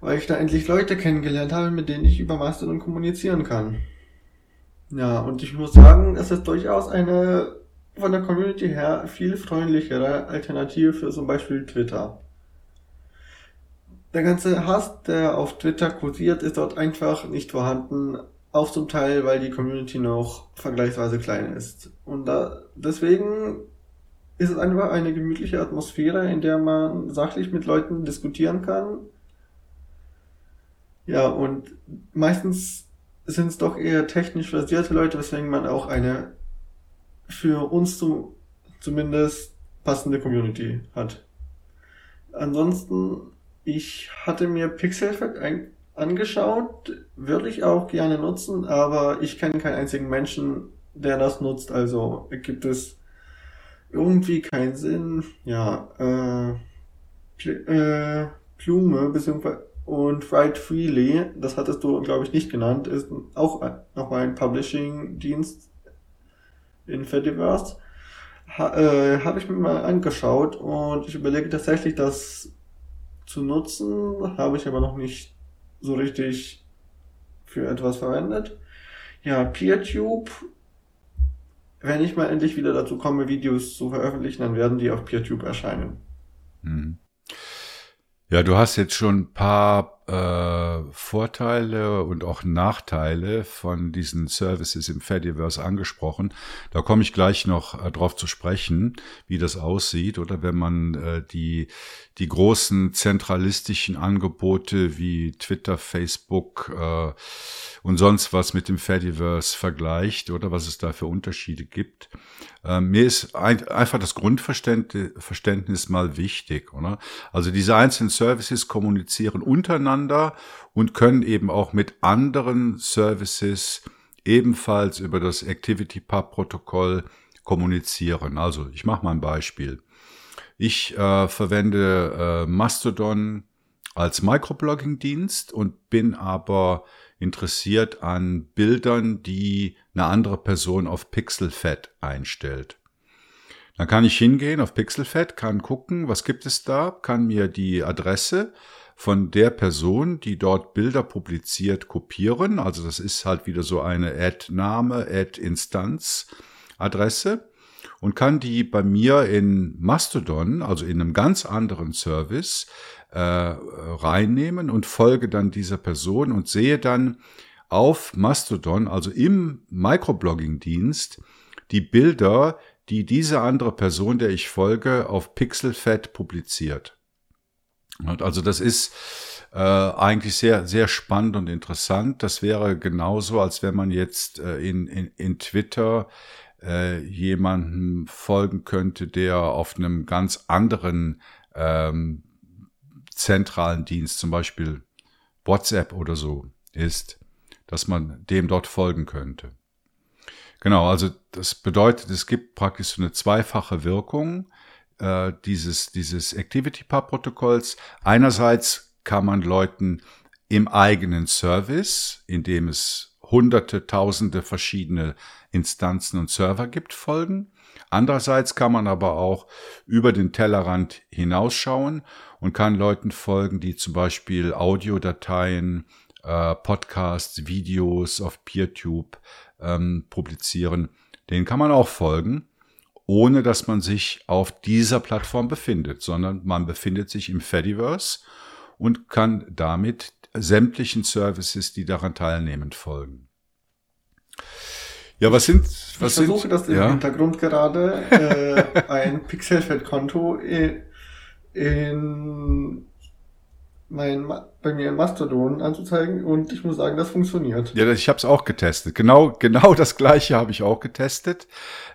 weil ich da endlich Leute kennengelernt habe, mit denen ich über Mastodon kommunizieren kann. Ja, und ich muss sagen, es ist durchaus eine von der Community her viel freundlichere Alternative für zum Beispiel Twitter. Der ganze Hass, der auf Twitter kursiert, ist dort einfach nicht vorhanden, auch zum Teil, weil die Community noch vergleichsweise klein ist. Und da, deswegen ist es einfach eine gemütliche Atmosphäre, in der man sachlich mit Leuten diskutieren kann. Ja, und meistens sind es doch eher technisch versierte Leute, weswegen man auch eine für uns zum, zumindest passende Community hat. Ansonsten, ich hatte mir Pixelfed angeschaut, würde ich auch gerne nutzen, aber ich kenne keinen einzigen Menschen, der das nutzt, also gibt es irgendwie keinen Sinn. Ja, äh, äh Blume, beziehungsweise und Write Freely, das hattest du, glaube ich, nicht genannt, ist auch nochmal ein Publishing-Dienst in Fediverse. Ha, äh, Habe ich mir mal angeschaut und ich überlege tatsächlich, das zu nutzen, habe ich aber noch nicht so richtig für etwas verwendet. Ja, PeerTube, wenn ich mal endlich wieder dazu komme, Videos zu veröffentlichen, dann werden die auf PeerTube erscheinen. Mhm. Ja, du hast jetzt schon ein paar äh, Vorteile und auch Nachteile von diesen Services im Fediverse angesprochen. Da komme ich gleich noch äh, drauf zu sprechen, wie das aussieht oder wenn man äh, die die großen zentralistischen Angebote wie Twitter, Facebook äh, und sonst was mit dem Fediverse vergleicht oder was es da für Unterschiede gibt. Ähm, mir ist ein, einfach das Grundverständnis mal wichtig. Oder? Also diese einzelnen Services kommunizieren untereinander und können eben auch mit anderen Services ebenfalls über das ActivityPub-Protokoll kommunizieren. Also ich mache mal ein Beispiel. Ich äh, verwende äh, Mastodon als Microblogging-Dienst und bin aber interessiert an Bildern, die eine andere Person auf Pixelfed einstellt. Dann kann ich hingehen auf Pixelfed, kann gucken, was gibt es da, kann mir die Adresse von der Person, die dort Bilder publiziert, kopieren. Also das ist halt wieder so eine Ad-Name, Ad-Instanz-Adresse und kann die bei mir in Mastodon, also in einem ganz anderen Service, äh, reinnehmen und folge dann dieser Person und sehe dann auf Mastodon, also im Microblogging-Dienst, die Bilder, die diese andere Person, der ich folge, auf Pixelfed publiziert. Also das ist äh, eigentlich sehr, sehr spannend und interessant. Das wäre genauso, als wenn man jetzt äh, in, in, in Twitter äh, jemanden folgen könnte, der auf einem ganz anderen ähm, zentralen Dienst, zum Beispiel WhatsApp oder so ist, dass man dem dort folgen könnte. Genau, also das bedeutet, es gibt praktisch so eine zweifache Wirkung äh, dieses, dieses ActivityPub-Protokolls. Einerseits kann man Leuten im eigenen Service, in dem es hunderte, tausende verschiedene Instanzen und Server gibt, folgen. Andererseits kann man aber auch über den Tellerrand hinausschauen und kann Leuten folgen, die zum Beispiel Audiodateien, äh, Podcasts, Videos auf PeerTube ähm, publizieren. Den kann man auch folgen, ohne dass man sich auf dieser Plattform befindet, sondern man befindet sich im Fediverse und kann damit sämtlichen Services, die daran teilnehmen, folgen. Ja, was sind, was ich versuche das im ja? Hintergrund gerade, äh, ein Pixelfed-Konto in, in mein, bei mir in Mastodon anzuzeigen und ich muss sagen, das funktioniert. Ja, ich habe es auch getestet. Genau, genau das gleiche habe ich auch getestet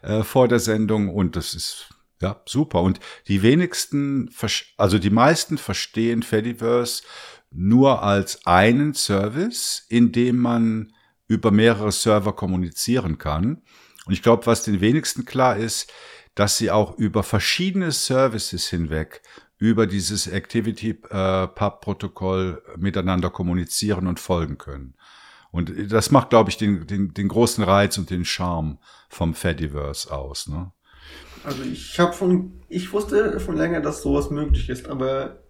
äh, vor der Sendung und das ist ja super. Und die wenigsten, also die meisten verstehen Fediverse nur als einen Service, in dem man über mehrere Server kommunizieren kann. Und ich glaube, was den wenigsten klar ist, dass sie auch über verschiedene Services hinweg über dieses Activity äh, miteinander kommunizieren und folgen können. Und das macht, glaube ich, den, den, den großen Reiz und den Charme vom Fediverse aus. Ne? Also ich habe von, ich wusste schon länger, dass sowas möglich ist, aber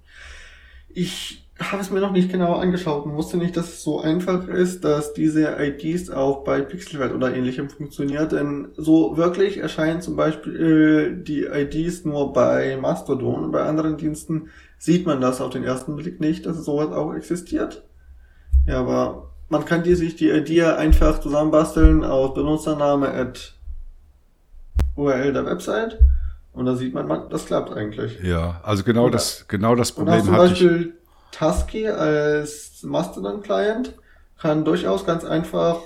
ich habe es mir noch nicht genau angeschaut und wusste nicht, dass es so einfach ist, dass diese IDs auch bei Pixelwelt oder ähnlichem funktioniert. Denn so wirklich erscheinen zum Beispiel äh, die IDs nur bei Mastodon. Bei anderen Diensten sieht man das auf den ersten Blick nicht, dass sowas auch existiert. Ja, aber man kann die sich die ID einfach zusammenbasteln aus Benutzername at URL der Website. Und da sieht man, das klappt eigentlich. Ja, also genau das, genau das Problem hatte ich Tusky als Mastodon-Client kann durchaus ganz einfach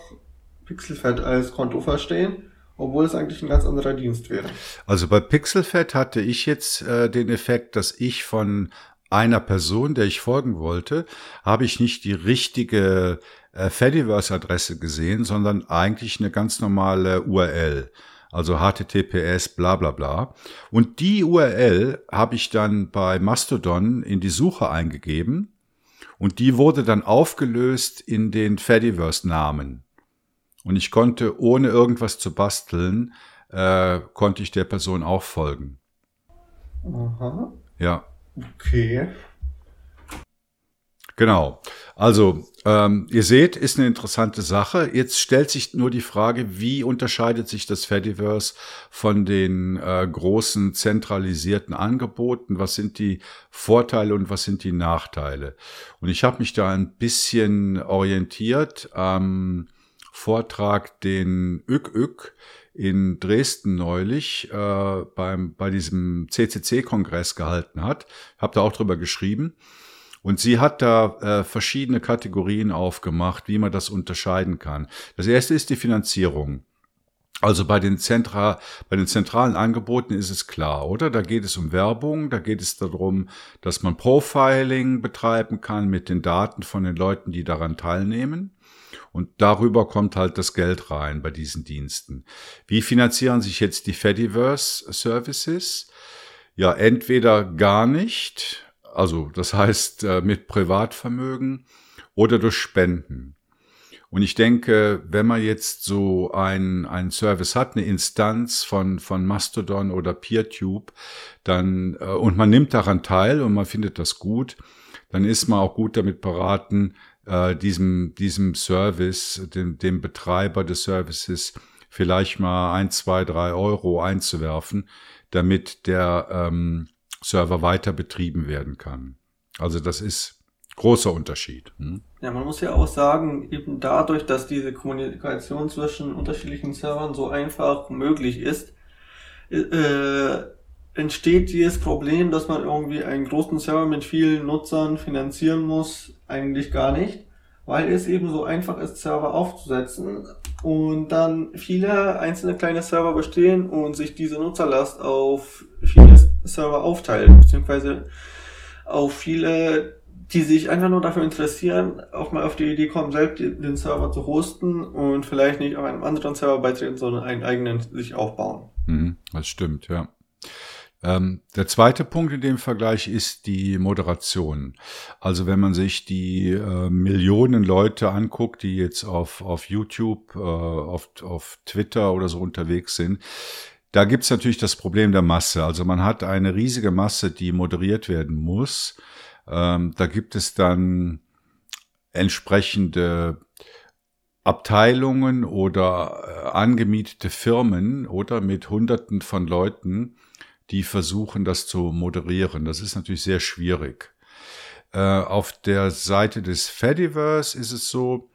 Pixelfed als Konto verstehen, obwohl es eigentlich ein ganz anderer Dienst wäre. Also bei Pixelfed hatte ich jetzt äh, den Effekt, dass ich von einer Person, der ich folgen wollte, habe ich nicht die richtige äh, Fediverse-Adresse gesehen, sondern eigentlich eine ganz normale URL also HTTPS bla bla bla. Und die URL habe ich dann bei Mastodon in die Suche eingegeben und die wurde dann aufgelöst in den Fediverse-Namen. Und ich konnte, ohne irgendwas zu basteln, äh, konnte ich der Person auch folgen. Aha. Ja. Okay. Genau. Also, ähm, ihr seht, ist eine interessante Sache. Jetzt stellt sich nur die Frage, wie unterscheidet sich das Fediverse von den äh, großen zentralisierten Angeboten? Was sind die Vorteile und was sind die Nachteile? Und ich habe mich da ein bisschen orientiert am Vortrag, den ÜK in Dresden neulich äh, beim, bei diesem CCC-Kongress gehalten hat. Hab da auch drüber geschrieben. Und sie hat da äh, verschiedene Kategorien aufgemacht, wie man das unterscheiden kann. Das erste ist die Finanzierung. Also bei den, Zentra, bei den zentralen Angeboten ist es klar, oder? Da geht es um Werbung, da geht es darum, dass man Profiling betreiben kann mit den Daten von den Leuten, die daran teilnehmen. Und darüber kommt halt das Geld rein bei diesen Diensten. Wie finanzieren sich jetzt die Fediverse Services? Ja, entweder gar nicht, also das heißt äh, mit Privatvermögen oder durch Spenden. Und ich denke, wenn man jetzt so ein, ein Service hat, eine Instanz von, von Mastodon oder PeerTube, dann, äh, und man nimmt daran teil und man findet das gut, dann ist man auch gut damit beraten, äh, diesem, diesem Service, dem, dem Betreiber des Services vielleicht mal ein, zwei, drei Euro einzuwerfen, damit der ähm, Server weiter betrieben werden kann. Also das ist großer Unterschied. Hm? Ja, man muss ja auch sagen, eben dadurch, dass diese Kommunikation zwischen unterschiedlichen Servern so einfach möglich ist, äh, entsteht dieses Problem, dass man irgendwie einen großen Server mit vielen Nutzern finanzieren muss, eigentlich gar nicht, weil es eben so einfach ist, Server aufzusetzen und dann viele einzelne kleine Server bestehen und sich diese Nutzerlast auf viele Server aufteilt, beziehungsweise auf viele, die sich einfach nur dafür interessieren, auch mal auf die Idee kommen, selbst den Server zu hosten und vielleicht nicht auf einem anderen Server beitreten, sondern einen eigenen sich aufbauen. Mhm, das stimmt, ja. Ähm, der zweite Punkt in dem Vergleich ist die Moderation. Also wenn man sich die äh, Millionen Leute anguckt, die jetzt auf, auf YouTube, äh, auf, auf Twitter oder so unterwegs sind, da gibt's natürlich das Problem der Masse. Also man hat eine riesige Masse, die moderiert werden muss. Ähm, da gibt es dann entsprechende Abteilungen oder äh, angemietete Firmen oder mit Hunderten von Leuten, die versuchen, das zu moderieren. Das ist natürlich sehr schwierig. Äh, auf der Seite des Fediverse ist es so,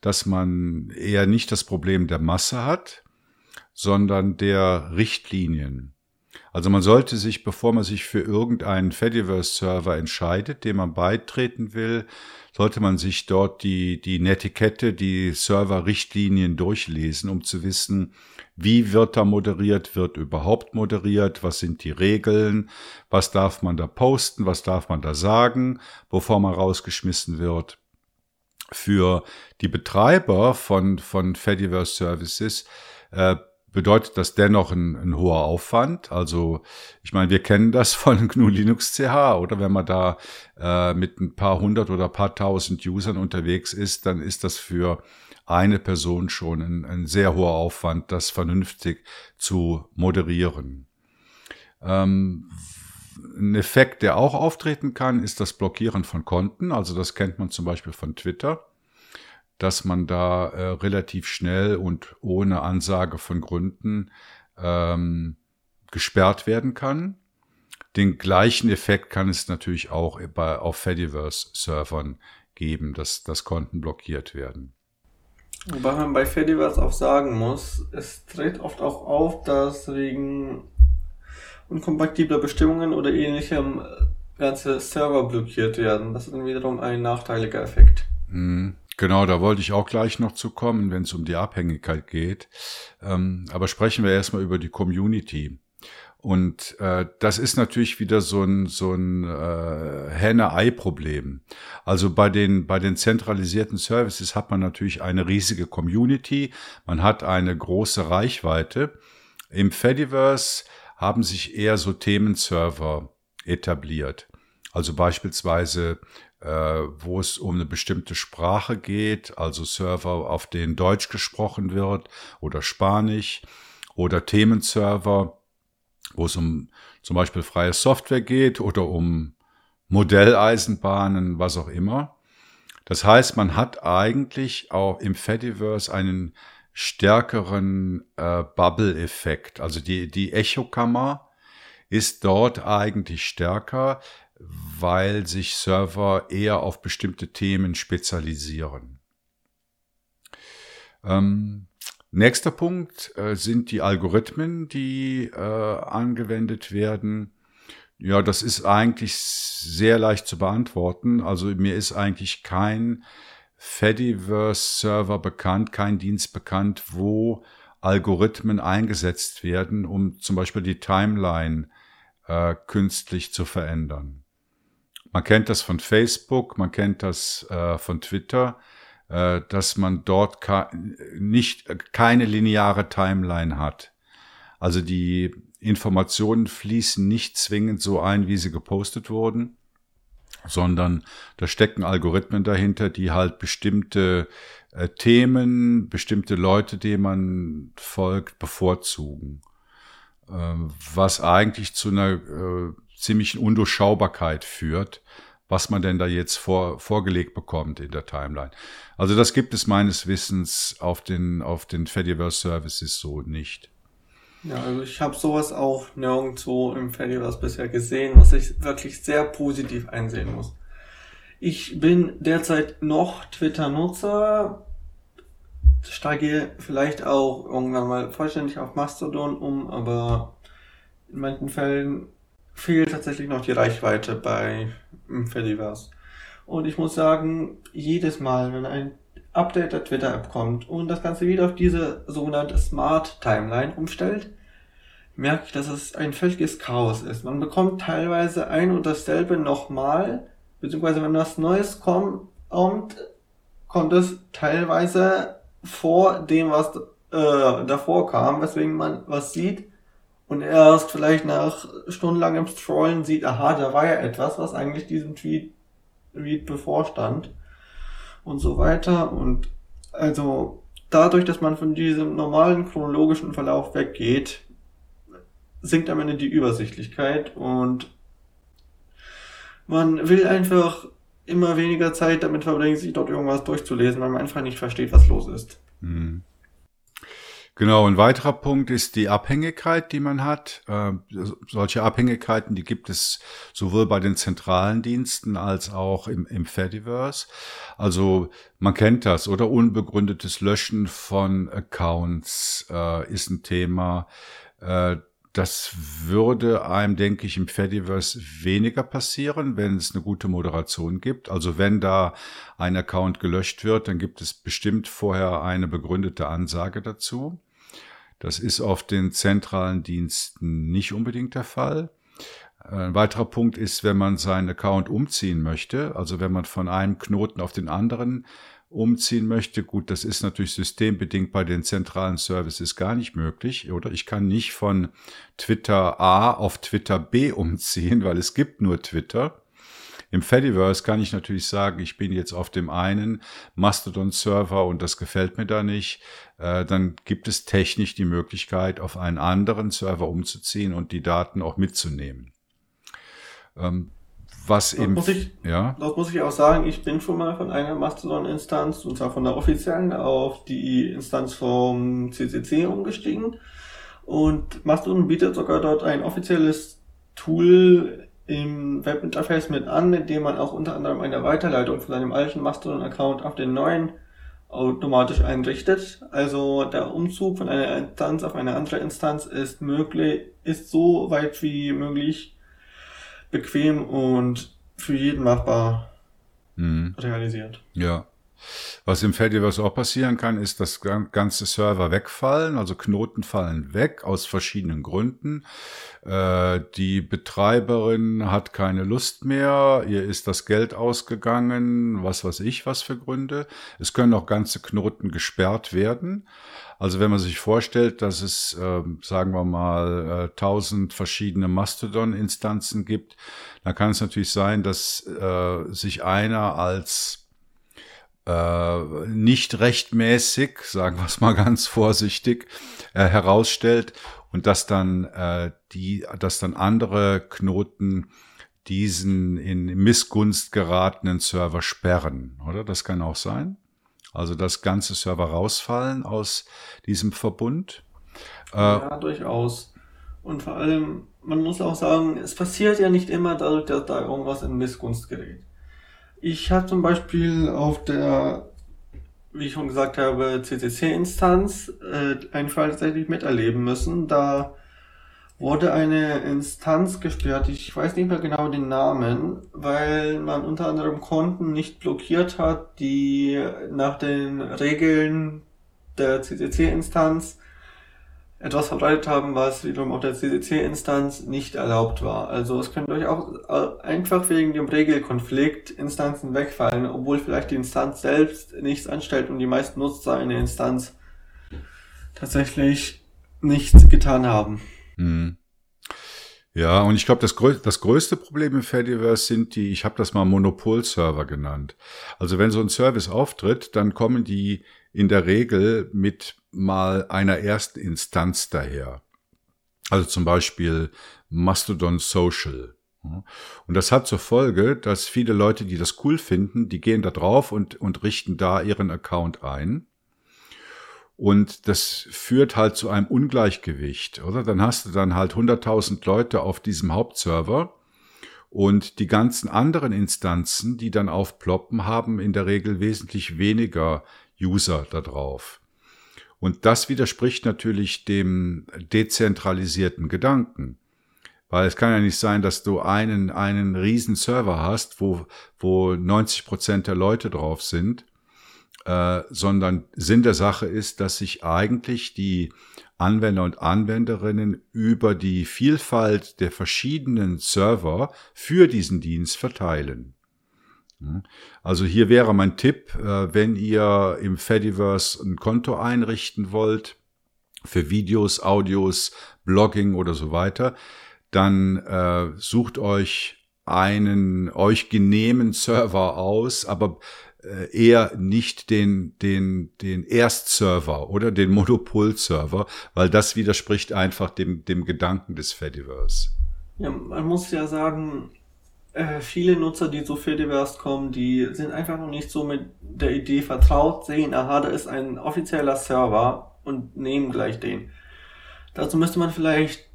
dass man eher nicht das Problem der Masse hat, sondern der Richtlinien. Also man sollte sich, bevor man sich für irgendeinen Fediverse-Server entscheidet, dem man beitreten will, sollte man sich dort die, die Netiquette, die Server-Richtlinien durchlesen, um zu wissen, wie wird da moderiert, wird überhaupt moderiert, was sind die Regeln, was darf man da posten, was darf man da sagen, bevor man rausgeschmissen wird. Für die Betreiber von, von Fediverse Services äh, bedeutet das dennoch ein, ein, hoher Aufwand. Also ich meine, wir kennen das von GNU Linux CH oder wenn man da äh, mit ein paar hundert oder paar tausend Usern unterwegs ist, dann ist das für eine Person schon ein, ein sehr hoher Aufwand, das vernünftig zu moderieren. Ähm, ein Effekt, der auch auftreten kann, ist das Blockieren von Konten. Also das kennt man zum Beispiel von Twitter dass man da äh, relativ schnell und ohne Ansage von Gründen ähm, gesperrt werden kann. Den gleichen Effekt kann es natürlich auch bei, auf Fediverse-Servern geben, dass, dass Konten blockiert werden. Wobei man bei Fediverse auch sagen muss, es tritt oft auch auf, dass wegen unkompatibler Bestimmungen oder ähnlichem äh, ganze Server blockiert werden. Das ist dann wiederum ein nachteiliger Effekt. Mhm. Genau, da wollte ich auch gleich noch zu kommen, wenn es um die Abhängigkeit geht. Ähm, aber sprechen wir erstmal über die Community. Und äh, das ist natürlich wieder so ein, so ein äh, Henne-Ei-Problem. Also bei den, bei den zentralisierten Services hat man natürlich eine riesige Community, man hat eine große Reichweite. Im Fediverse haben sich eher so Themenserver etabliert. Also beispielsweise wo es um eine bestimmte Sprache geht, also Server, auf denen Deutsch gesprochen wird oder Spanisch oder Themenserver, wo es um zum Beispiel freie Software geht oder um Modelleisenbahnen, was auch immer. Das heißt, man hat eigentlich auch im Fediverse einen stärkeren äh, Bubble-Effekt. Also die, die Echokammer ist dort eigentlich stärker, weil sich Server eher auf bestimmte Themen spezialisieren. Ähm, nächster Punkt äh, sind die Algorithmen, die äh, angewendet werden. Ja, das ist eigentlich sehr leicht zu beantworten. Also mir ist eigentlich kein Fediverse-Server bekannt, kein Dienst bekannt, wo Algorithmen eingesetzt werden, um zum Beispiel die Timeline äh, künstlich zu verändern. Man kennt das von Facebook, man kennt das äh, von Twitter, äh, dass man dort nicht keine lineare Timeline hat. Also die Informationen fließen nicht zwingend so ein, wie sie gepostet wurden, sondern da stecken Algorithmen dahinter, die halt bestimmte äh, Themen, bestimmte Leute, denen man folgt, bevorzugen. Äh, was eigentlich zu einer äh, ziemlichen Undurchschaubarkeit führt, was man denn da jetzt vor, vorgelegt bekommt in der Timeline. Also das gibt es meines Wissens auf den, auf den Fediverse Services so nicht. Ja, also ich habe sowas auch nirgendwo im Fediverse bisher gesehen, was ich wirklich sehr positiv einsehen muss. Ich bin derzeit noch Twitter-Nutzer, steige vielleicht auch irgendwann mal vollständig auf Mastodon um, aber in manchen Fällen fehlt tatsächlich noch die Reichweite bei Fediverse. Und ich muss sagen, jedes Mal, wenn ein Update der Twitter-App kommt und das Ganze wieder auf diese sogenannte Smart Timeline umstellt, merke ich, dass es ein völliges Chaos ist. Man bekommt teilweise ein und dasselbe nochmal, beziehungsweise wenn was Neues kommt, kommt es teilweise vor dem, was äh, davor kam, weswegen man was sieht und erst vielleicht nach stundenlangem Scrollen sieht, aha, da war ja etwas, was eigentlich diesem Tweet, Tweet bevorstand und so weiter und also dadurch, dass man von diesem normalen chronologischen Verlauf weggeht, sinkt am Ende die Übersichtlichkeit und man will einfach immer weniger Zeit damit verbringen, sich dort irgendwas durchzulesen, weil man einfach nicht versteht, was los ist. Mhm. Genau, ein weiterer Punkt ist die Abhängigkeit, die man hat. Äh, solche Abhängigkeiten, die gibt es sowohl bei den zentralen Diensten als auch im, im Fediverse. Also man kennt das, oder? Unbegründetes Löschen von Accounts äh, ist ein Thema. Äh, das würde einem, denke ich, im Fediverse weniger passieren, wenn es eine gute Moderation gibt. Also wenn da ein Account gelöscht wird, dann gibt es bestimmt vorher eine begründete Ansage dazu. Das ist auf den zentralen Diensten nicht unbedingt der Fall. Ein weiterer Punkt ist, wenn man seinen Account umziehen möchte, also wenn man von einem Knoten auf den anderen umziehen möchte, gut, das ist natürlich systembedingt bei den zentralen Services gar nicht möglich, oder? Ich kann nicht von Twitter A auf Twitter B umziehen, weil es gibt nur Twitter. Im Fediverse kann ich natürlich sagen, ich bin jetzt auf dem einen Mastodon-Server und das gefällt mir da nicht. Äh, dann gibt es technisch die Möglichkeit, auf einen anderen Server umzuziehen und die Daten auch mitzunehmen. Ähm, was das eben. Muss ich, ja? Das muss ich auch sagen, ich bin schon mal von einer Mastodon-Instanz, und zwar von der offiziellen, auf die Instanz vom CCC umgestiegen. Und Mastodon bietet sogar dort ein offizielles Tool im Webinterface mit an, in dem man auch unter anderem eine Weiterleitung von seinem alten Mastodon-Account auf den neuen automatisch einrichtet. Also der Umzug von einer Instanz auf eine andere Instanz ist möglich, ist so weit wie möglich bequem und für jeden machbar mhm. realisiert. Ja. Was im Fediverse auch passieren kann, ist, dass ganze Server wegfallen, also Knoten fallen weg aus verschiedenen Gründen. Äh, die Betreiberin hat keine Lust mehr, ihr ist das Geld ausgegangen, was weiß ich, was für Gründe. Es können auch ganze Knoten gesperrt werden. Also wenn man sich vorstellt, dass es, äh, sagen wir mal, äh, tausend verschiedene Mastodon-Instanzen gibt, dann kann es natürlich sein, dass äh, sich einer als äh, nicht rechtmäßig, sagen wir es mal ganz vorsichtig, äh, herausstellt und dass dann äh, die, dass dann andere Knoten diesen in Missgunst geratenen Server sperren, oder? Das kann auch sein. Also dass ganze Server rausfallen aus diesem Verbund. Äh, ja, durchaus. Und vor allem, man muss auch sagen, es passiert ja nicht immer dadurch, dass da irgendwas in Missgunst gerät. Ich habe zum Beispiel auf der, wie ich schon gesagt habe, CCC-Instanz äh, einen Fall tatsächlich miterleben müssen. Da wurde eine Instanz gesperrt, ich weiß nicht mehr genau den Namen, weil man unter anderem Konten nicht blockiert hat, die nach den Regeln der CCC-Instanz etwas verbreitet haben, was wiederum auf der CCC-Instanz nicht erlaubt war. Also es können durchaus äh, einfach wegen dem Regelkonflikt Instanzen wegfallen, obwohl vielleicht die Instanz selbst nichts anstellt und die meisten Nutzer eine Instanz tatsächlich nichts getan haben. Hm. Ja, und ich glaube, das, grö das größte Problem im Fediverse sind die, ich habe das mal Monopol-Server genannt. Also wenn so ein Service auftritt, dann kommen die in der Regel mit mal einer ersten Instanz daher. Also zum Beispiel Mastodon Social. Und das hat zur Folge, dass viele Leute, die das cool finden, die gehen da drauf und, und richten da ihren Account ein. Und das führt halt zu einem Ungleichgewicht, oder? Dann hast du dann halt 100.000 Leute auf diesem Hauptserver und die ganzen anderen Instanzen, die dann aufploppen, haben in der Regel wesentlich weniger User da drauf. Und das widerspricht natürlich dem dezentralisierten Gedanken. Weil es kann ja nicht sein, dass du einen, einen riesen Server hast, wo, wo 90 Prozent der Leute drauf sind, äh, sondern Sinn der Sache ist, dass sich eigentlich die Anwender und Anwenderinnen über die Vielfalt der verschiedenen Server für diesen Dienst verteilen. Also hier wäre mein Tipp, äh, wenn ihr im Fediverse ein Konto einrichten wollt, für Videos, Audios, Blogging oder so weiter, dann äh, sucht euch einen euch genehmen Server aus, aber äh, eher nicht den, den, den Erstserver oder den Monopolserver, weil das widerspricht einfach dem, dem Gedanken des Fediverse. Ja, man muss ja sagen, äh, viele Nutzer, die zu Fediverse kommen, die sind einfach noch nicht so mit der Idee vertraut, sehen, aha, da ist ein offizieller Server und nehmen gleich den. Dazu müsste man vielleicht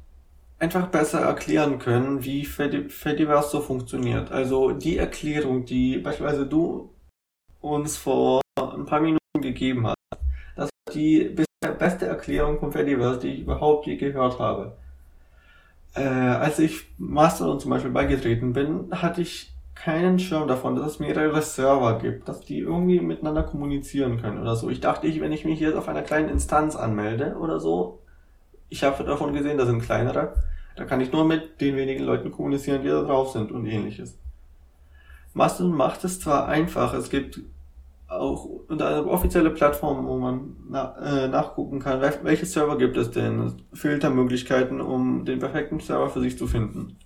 einfach besser erklären können, wie Fediverse so funktioniert. Also die Erklärung, die beispielsweise du uns vor ein paar Minuten gegeben hast, das ist die beste Erklärung von Fediverse, die ich überhaupt je gehört habe. Äh, als ich Mastodon zum Beispiel beigetreten bin, hatte ich keinen Schirm davon, dass es mehrere Server gibt, dass die irgendwie miteinander kommunizieren können oder so. Ich dachte, ich, wenn ich mich jetzt auf einer kleinen Instanz anmelde oder so, ich habe davon gesehen, da sind kleinere, da kann ich nur mit den wenigen Leuten kommunizieren, die da drauf sind und ähnliches. Mastodon macht es zwar einfach, es gibt auch unter eine offizielle Plattform, wo man na, äh, nachgucken kann, welche Server gibt es denn, Filtermöglichkeiten, um den perfekten Server für sich zu finden.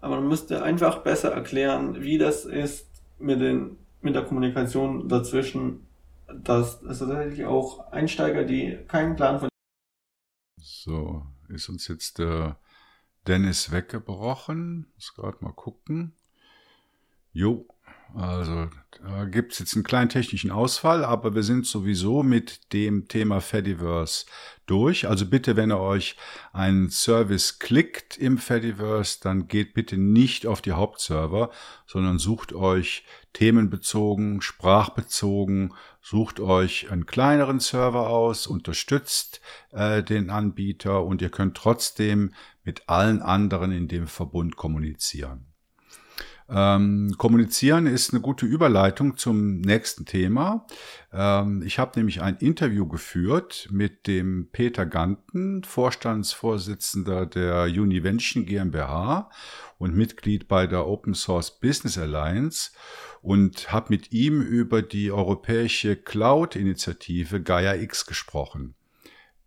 Aber man müsste einfach besser erklären, wie das ist mit, den, mit der Kommunikation dazwischen, dass es tatsächlich auch Einsteiger, die keinen Plan von so, ist uns jetzt der Dennis weggebrochen. Muss gerade mal gucken. Jo, also da gibt es jetzt einen kleinen technischen Ausfall, aber wir sind sowieso mit dem Thema Fediverse durch. Also bitte, wenn ihr euch einen Service klickt im Fediverse, dann geht bitte nicht auf die Hauptserver, sondern sucht euch themenbezogen, sprachbezogen, sucht euch einen kleineren Server aus, unterstützt äh, den Anbieter und ihr könnt trotzdem mit allen anderen in dem Verbund kommunizieren. Ähm, kommunizieren ist eine gute Überleitung zum nächsten Thema. Ähm, ich habe nämlich ein Interview geführt mit dem Peter Ganten, Vorstandsvorsitzender der Univention GmbH und Mitglied bei der Open Source Business Alliance und habe mit ihm über die europäische Cloud-Initiative Gaia X gesprochen.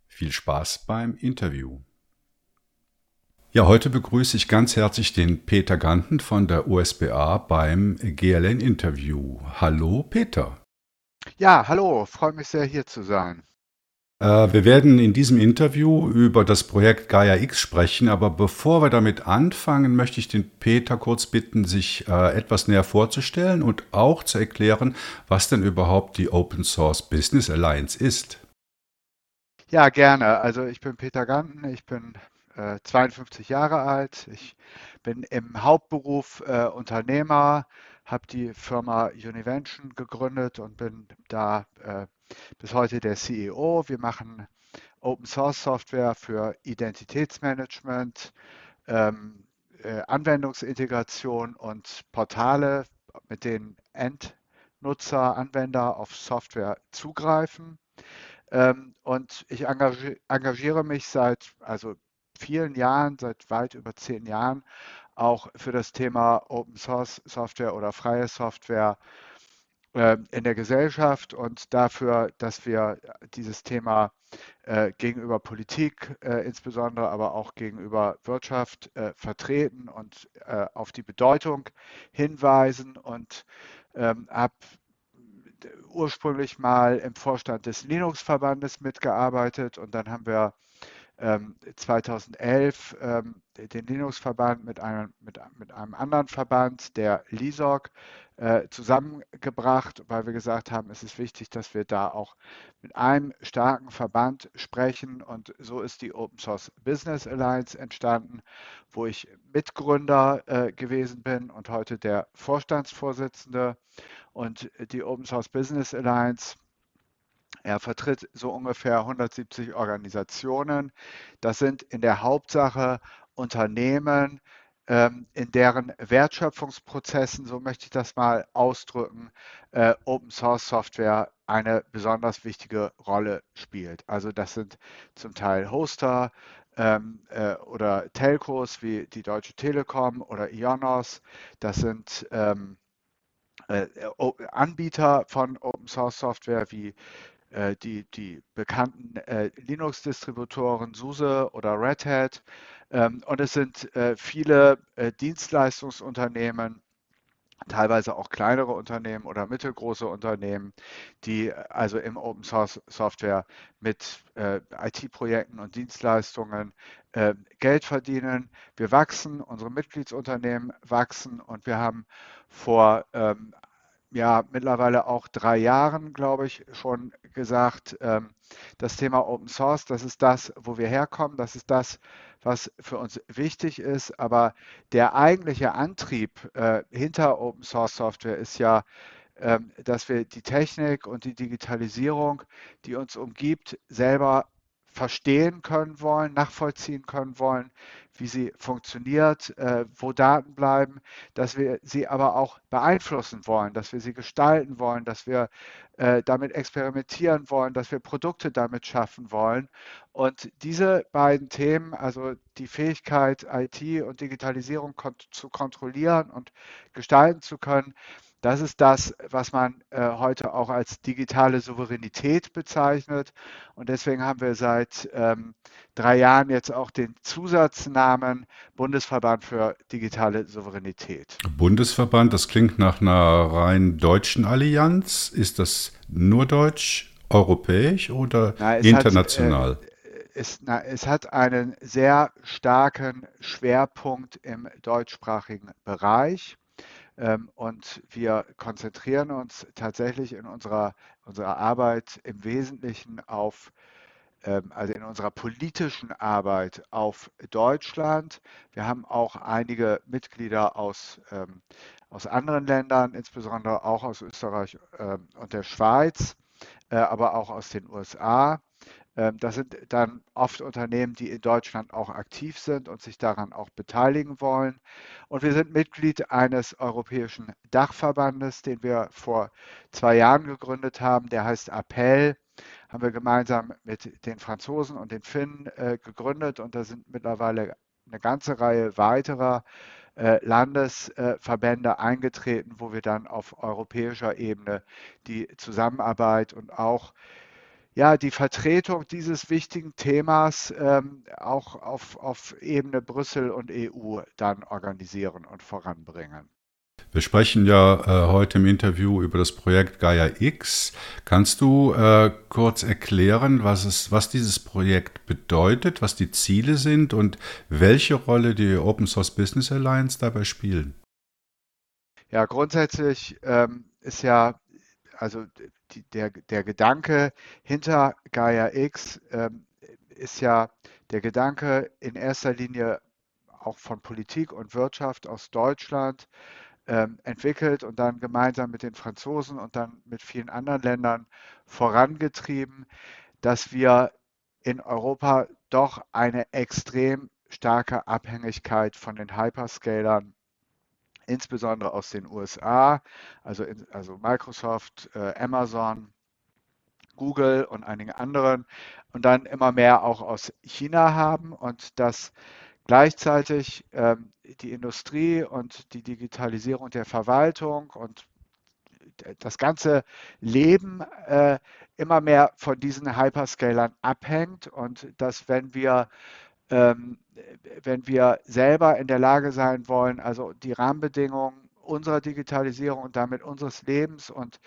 Viel Spaß beim Interview. Ja, heute begrüße ich ganz herzlich den Peter Ganten von der USBA beim GLN Interview. Hallo Peter. Ja, hallo, freue mich sehr hier zu sein. Äh, wir werden in diesem Interview über das Projekt Gaia X sprechen, aber bevor wir damit anfangen, möchte ich den Peter kurz bitten, sich äh, etwas näher vorzustellen und auch zu erklären, was denn überhaupt die Open Source Business Alliance ist. Ja, gerne. Also ich bin Peter Ganten, ich bin 52 äh, Jahre alt. Ich bin im Hauptberuf äh, Unternehmer, habe die Firma Univention gegründet und bin da äh, bis heute der CEO. Wir machen Open Source Software für Identitätsmanagement, ähm, äh, Anwendungsintegration und Portale, mit denen Endnutzer, Anwender auf Software zugreifen. Ähm, und ich engagiere mich seit, also vielen Jahren, seit weit über zehn Jahren, auch für das Thema Open Source Software oder freie Software äh, in der Gesellschaft und dafür, dass wir dieses Thema äh, gegenüber Politik äh, insbesondere, aber auch gegenüber Wirtschaft äh, vertreten und äh, auf die Bedeutung hinweisen und ähm, habe ursprünglich mal im Vorstand des Linux-Verbandes mitgearbeitet und dann haben wir 2011 ähm, ähm, den Linux-Verband mit einem, mit, mit einem anderen Verband, der LISOG, äh, zusammengebracht, weil wir gesagt haben, es ist wichtig, dass wir da auch mit einem starken Verband sprechen. Und so ist die Open Source Business Alliance entstanden, wo ich Mitgründer äh, gewesen bin und heute der Vorstandsvorsitzende. Und die Open Source Business Alliance er vertritt so ungefähr 170 Organisationen. Das sind in der Hauptsache Unternehmen, ähm, in deren Wertschöpfungsprozessen, so möchte ich das mal ausdrücken, äh, Open Source Software eine besonders wichtige Rolle spielt. Also das sind zum Teil Hoster ähm, äh, oder Telcos wie die Deutsche Telekom oder Ionos. Das sind ähm, äh, Anbieter von Open Source Software wie die, die bekannten äh, Linux-Distributoren SUSE oder Red Hat. Ähm, und es sind äh, viele Dienstleistungsunternehmen, teilweise auch kleinere Unternehmen oder mittelgroße Unternehmen, die also im Open Source Software mit äh, IT-Projekten und Dienstleistungen äh, Geld verdienen. Wir wachsen, unsere Mitgliedsunternehmen wachsen und wir haben vor ähm, ja mittlerweile auch drei Jahren, glaube ich, schon gesagt, ähm, das Thema Open Source, das ist das, wo wir herkommen, das ist das, was für uns wichtig ist. Aber der eigentliche Antrieb äh, hinter Open Source Software ist ja, ähm, dass wir die Technik und die Digitalisierung, die uns umgibt, selber verstehen können wollen, nachvollziehen können wollen, wie sie funktioniert, äh, wo Daten bleiben, dass wir sie aber auch beeinflussen wollen, dass wir sie gestalten wollen, dass wir äh, damit experimentieren wollen, dass wir Produkte damit schaffen wollen. Und diese beiden Themen, also die Fähigkeit, IT und Digitalisierung kont zu kontrollieren und gestalten zu können, das ist das, was man äh, heute auch als digitale Souveränität bezeichnet. Und deswegen haben wir seit ähm, drei Jahren jetzt auch den Zusatznamen Bundesverband für digitale Souveränität. Bundesverband, das klingt nach einer rein deutschen Allianz. Ist das nur deutsch, europäisch oder na, international? Hat, äh, es, na, es hat einen sehr starken Schwerpunkt im deutschsprachigen Bereich. Ähm, und wir konzentrieren uns tatsächlich in unserer, unserer Arbeit im Wesentlichen auf, ähm, also in unserer politischen Arbeit auf Deutschland. Wir haben auch einige Mitglieder aus, ähm, aus anderen Ländern, insbesondere auch aus Österreich und der Schweiz, äh, aber auch aus den USA. Ähm, das sind dann oft Unternehmen, die in Deutschland auch aktiv sind und sich daran auch beteiligen wollen. Und wir sind Mitglied eines europäischen Dachverbandes, den wir vor zwei Jahren gegründet haben. Der heißt Appell haben wir gemeinsam mit den Franzosen und den Finnen äh, gegründet und da sind mittlerweile eine ganze Reihe weiterer äh, Landesverbände eingetreten, wo wir dann auf europäischer Ebene die Zusammenarbeit und auch ja, die Vertretung dieses wichtigen Themas ähm, auch auf, auf Ebene Brüssel und EU dann organisieren und voranbringen. Wir sprechen ja äh, heute im Interview über das Projekt Gaia X. Kannst du äh, kurz erklären, was, es, was dieses Projekt bedeutet, was die Ziele sind und welche Rolle die Open Source Business Alliance dabei spielen? Ja, grundsätzlich ähm, ist ja also die, der, der Gedanke hinter Gaia X ähm, ist ja der Gedanke in erster Linie auch von Politik und Wirtschaft aus Deutschland ähm, entwickelt und dann gemeinsam mit den Franzosen und dann mit vielen anderen Ländern vorangetrieben, dass wir in Europa doch eine extrem starke Abhängigkeit von den Hyperscalern insbesondere aus den USA, also, in, also Microsoft, äh, Amazon, Google und einigen anderen und dann immer mehr auch aus China haben und dass gleichzeitig ähm, die Industrie und die Digitalisierung der Verwaltung und das ganze Leben äh, immer mehr von diesen Hyperscalern abhängt und dass wenn wir wenn wir selber in der Lage sein wollen, also die Rahmenbedingungen unserer Digitalisierung und damit unseres Lebens und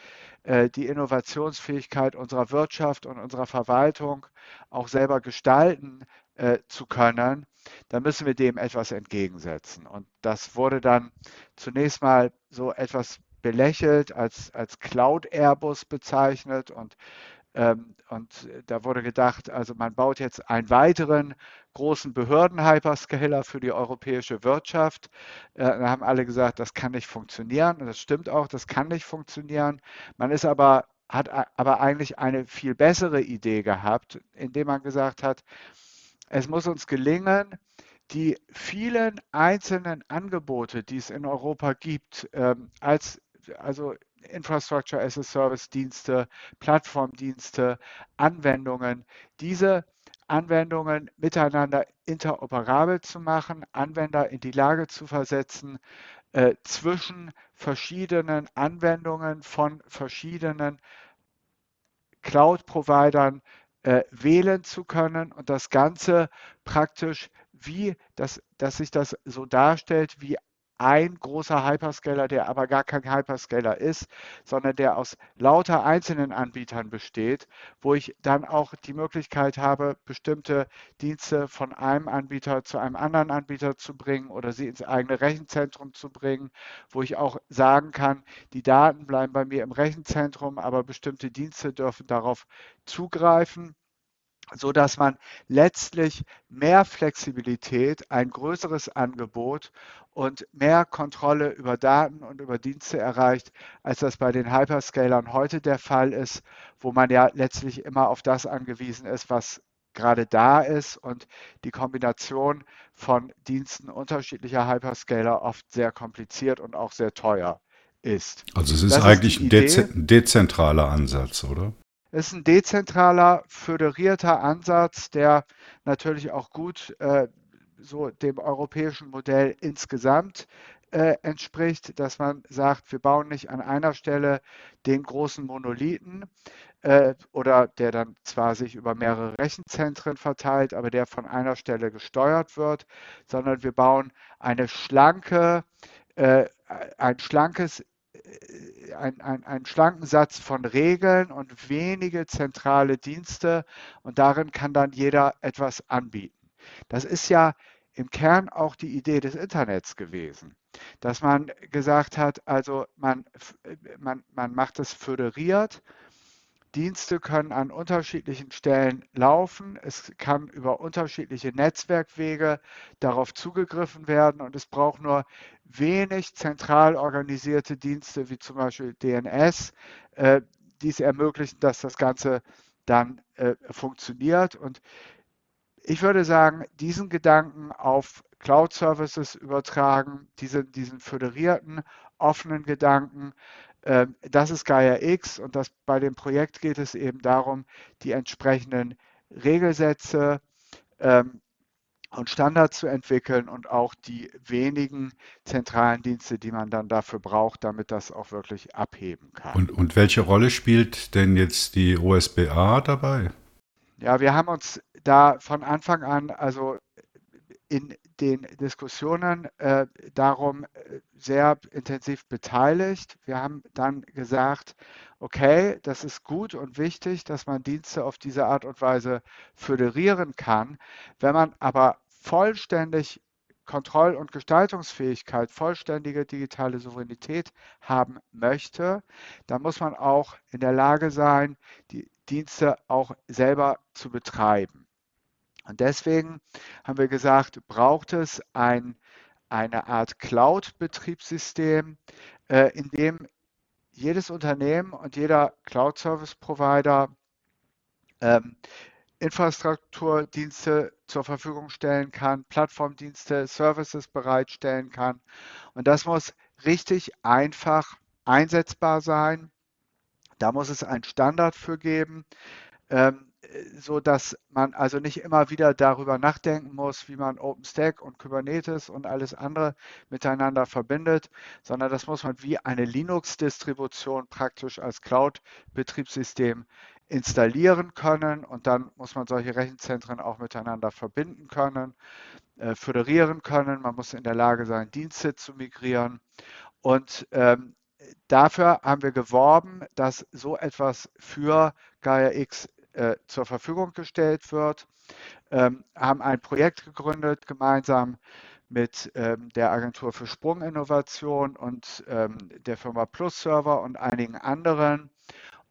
äh, die Innovationsfähigkeit unserer Wirtschaft und unserer Verwaltung auch selber gestalten äh, zu können, dann müssen wir dem etwas entgegensetzen. Und das wurde dann zunächst mal so etwas belächelt, als, als Cloud-Airbus bezeichnet und ähm, und da wurde gedacht, also man baut jetzt einen weiteren großen Behörden-Hyperscaler für die europäische Wirtschaft. Äh, da haben alle gesagt, das kann nicht funktionieren. Und das stimmt auch, das kann nicht funktionieren. Man ist aber, hat aber eigentlich eine viel bessere Idee gehabt, indem man gesagt hat, es muss uns gelingen, die vielen einzelnen Angebote, die es in Europa gibt, ähm, als also Infrastructure as a Service Dienste, Plattformdienste, Anwendungen, diese Anwendungen miteinander interoperabel zu machen, Anwender in die Lage zu versetzen, äh, zwischen verschiedenen Anwendungen von verschiedenen Cloud-Providern äh, wählen zu können und das Ganze praktisch wie, das, dass sich das so darstellt wie ein großer Hyperscaler, der aber gar kein Hyperscaler ist, sondern der aus lauter einzelnen Anbietern besteht, wo ich dann auch die Möglichkeit habe, bestimmte Dienste von einem Anbieter zu einem anderen Anbieter zu bringen oder sie ins eigene Rechenzentrum zu bringen, wo ich auch sagen kann, die Daten bleiben bei mir im Rechenzentrum, aber bestimmte Dienste dürfen darauf zugreifen so dass man letztlich mehr Flexibilität, ein größeres Angebot und mehr Kontrolle über Daten und über Dienste erreicht, als das bei den Hyperscalern heute der Fall ist, wo man ja letztlich immer auf das angewiesen ist, was gerade da ist und die Kombination von Diensten unterschiedlicher Hyperscaler oft sehr kompliziert und auch sehr teuer ist. Also es ist das eigentlich ist ein dezentraler Ansatz, oder? Es ist ein dezentraler, föderierter Ansatz, der natürlich auch gut äh, so dem europäischen Modell insgesamt äh, entspricht, dass man sagt, wir bauen nicht an einer Stelle den großen Monolithen äh, oder der dann zwar sich über mehrere Rechenzentren verteilt, aber der von einer Stelle gesteuert wird, sondern wir bauen eine schlanke, äh, ein schlankes ein, ein, einen schlanken Satz von Regeln und wenige zentrale Dienste und darin kann dann jeder etwas anbieten. Das ist ja im Kern auch die Idee des Internets gewesen, dass man gesagt hat, also man, man, man macht es föderiert Dienste können an unterschiedlichen Stellen laufen. Es kann über unterschiedliche Netzwerkwege darauf zugegriffen werden und es braucht nur wenig zentral organisierte Dienste wie zum Beispiel DNS, äh, die es ermöglichen, dass das Ganze dann äh, funktioniert. Und ich würde sagen, diesen Gedanken auf Cloud Services übertragen, diese, diesen föderierten, offenen Gedanken, das ist Gaia X und das, bei dem Projekt geht es eben darum, die entsprechenden Regelsätze ähm, und Standards zu entwickeln und auch die wenigen zentralen Dienste, die man dann dafür braucht, damit das auch wirklich abheben kann. Und, und welche Rolle spielt denn jetzt die OSBA dabei? Ja, wir haben uns da von Anfang an, also in den Diskussionen äh, darum äh, sehr intensiv beteiligt. Wir haben dann gesagt, okay, das ist gut und wichtig, dass man Dienste auf diese Art und Weise föderieren kann. Wenn man aber vollständig Kontroll- und Gestaltungsfähigkeit, vollständige digitale Souveränität haben möchte, dann muss man auch in der Lage sein, die Dienste auch selber zu betreiben. Und deswegen haben wir gesagt, braucht es ein, eine Art Cloud-Betriebssystem, äh, in dem jedes Unternehmen und jeder Cloud-Service-Provider ähm, Infrastrukturdienste zur Verfügung stellen kann, Plattformdienste, Services bereitstellen kann. Und das muss richtig einfach einsetzbar sein. Da muss es einen Standard für geben. Ähm, so dass man also nicht immer wieder darüber nachdenken muss, wie man OpenStack und Kubernetes und alles andere miteinander verbindet, sondern das muss man wie eine Linux-Distribution praktisch als Cloud-Betriebssystem installieren können und dann muss man solche Rechenzentren auch miteinander verbinden können, äh, föderieren können. Man muss in der Lage sein, Dienste zu migrieren und ähm, dafür haben wir geworben, dass so etwas für Gaia X äh, zur Verfügung gestellt wird. Ähm, haben ein Projekt gegründet, gemeinsam mit ähm, der Agentur für Sprunginnovation und ähm, der Firma Plus Server und einigen anderen.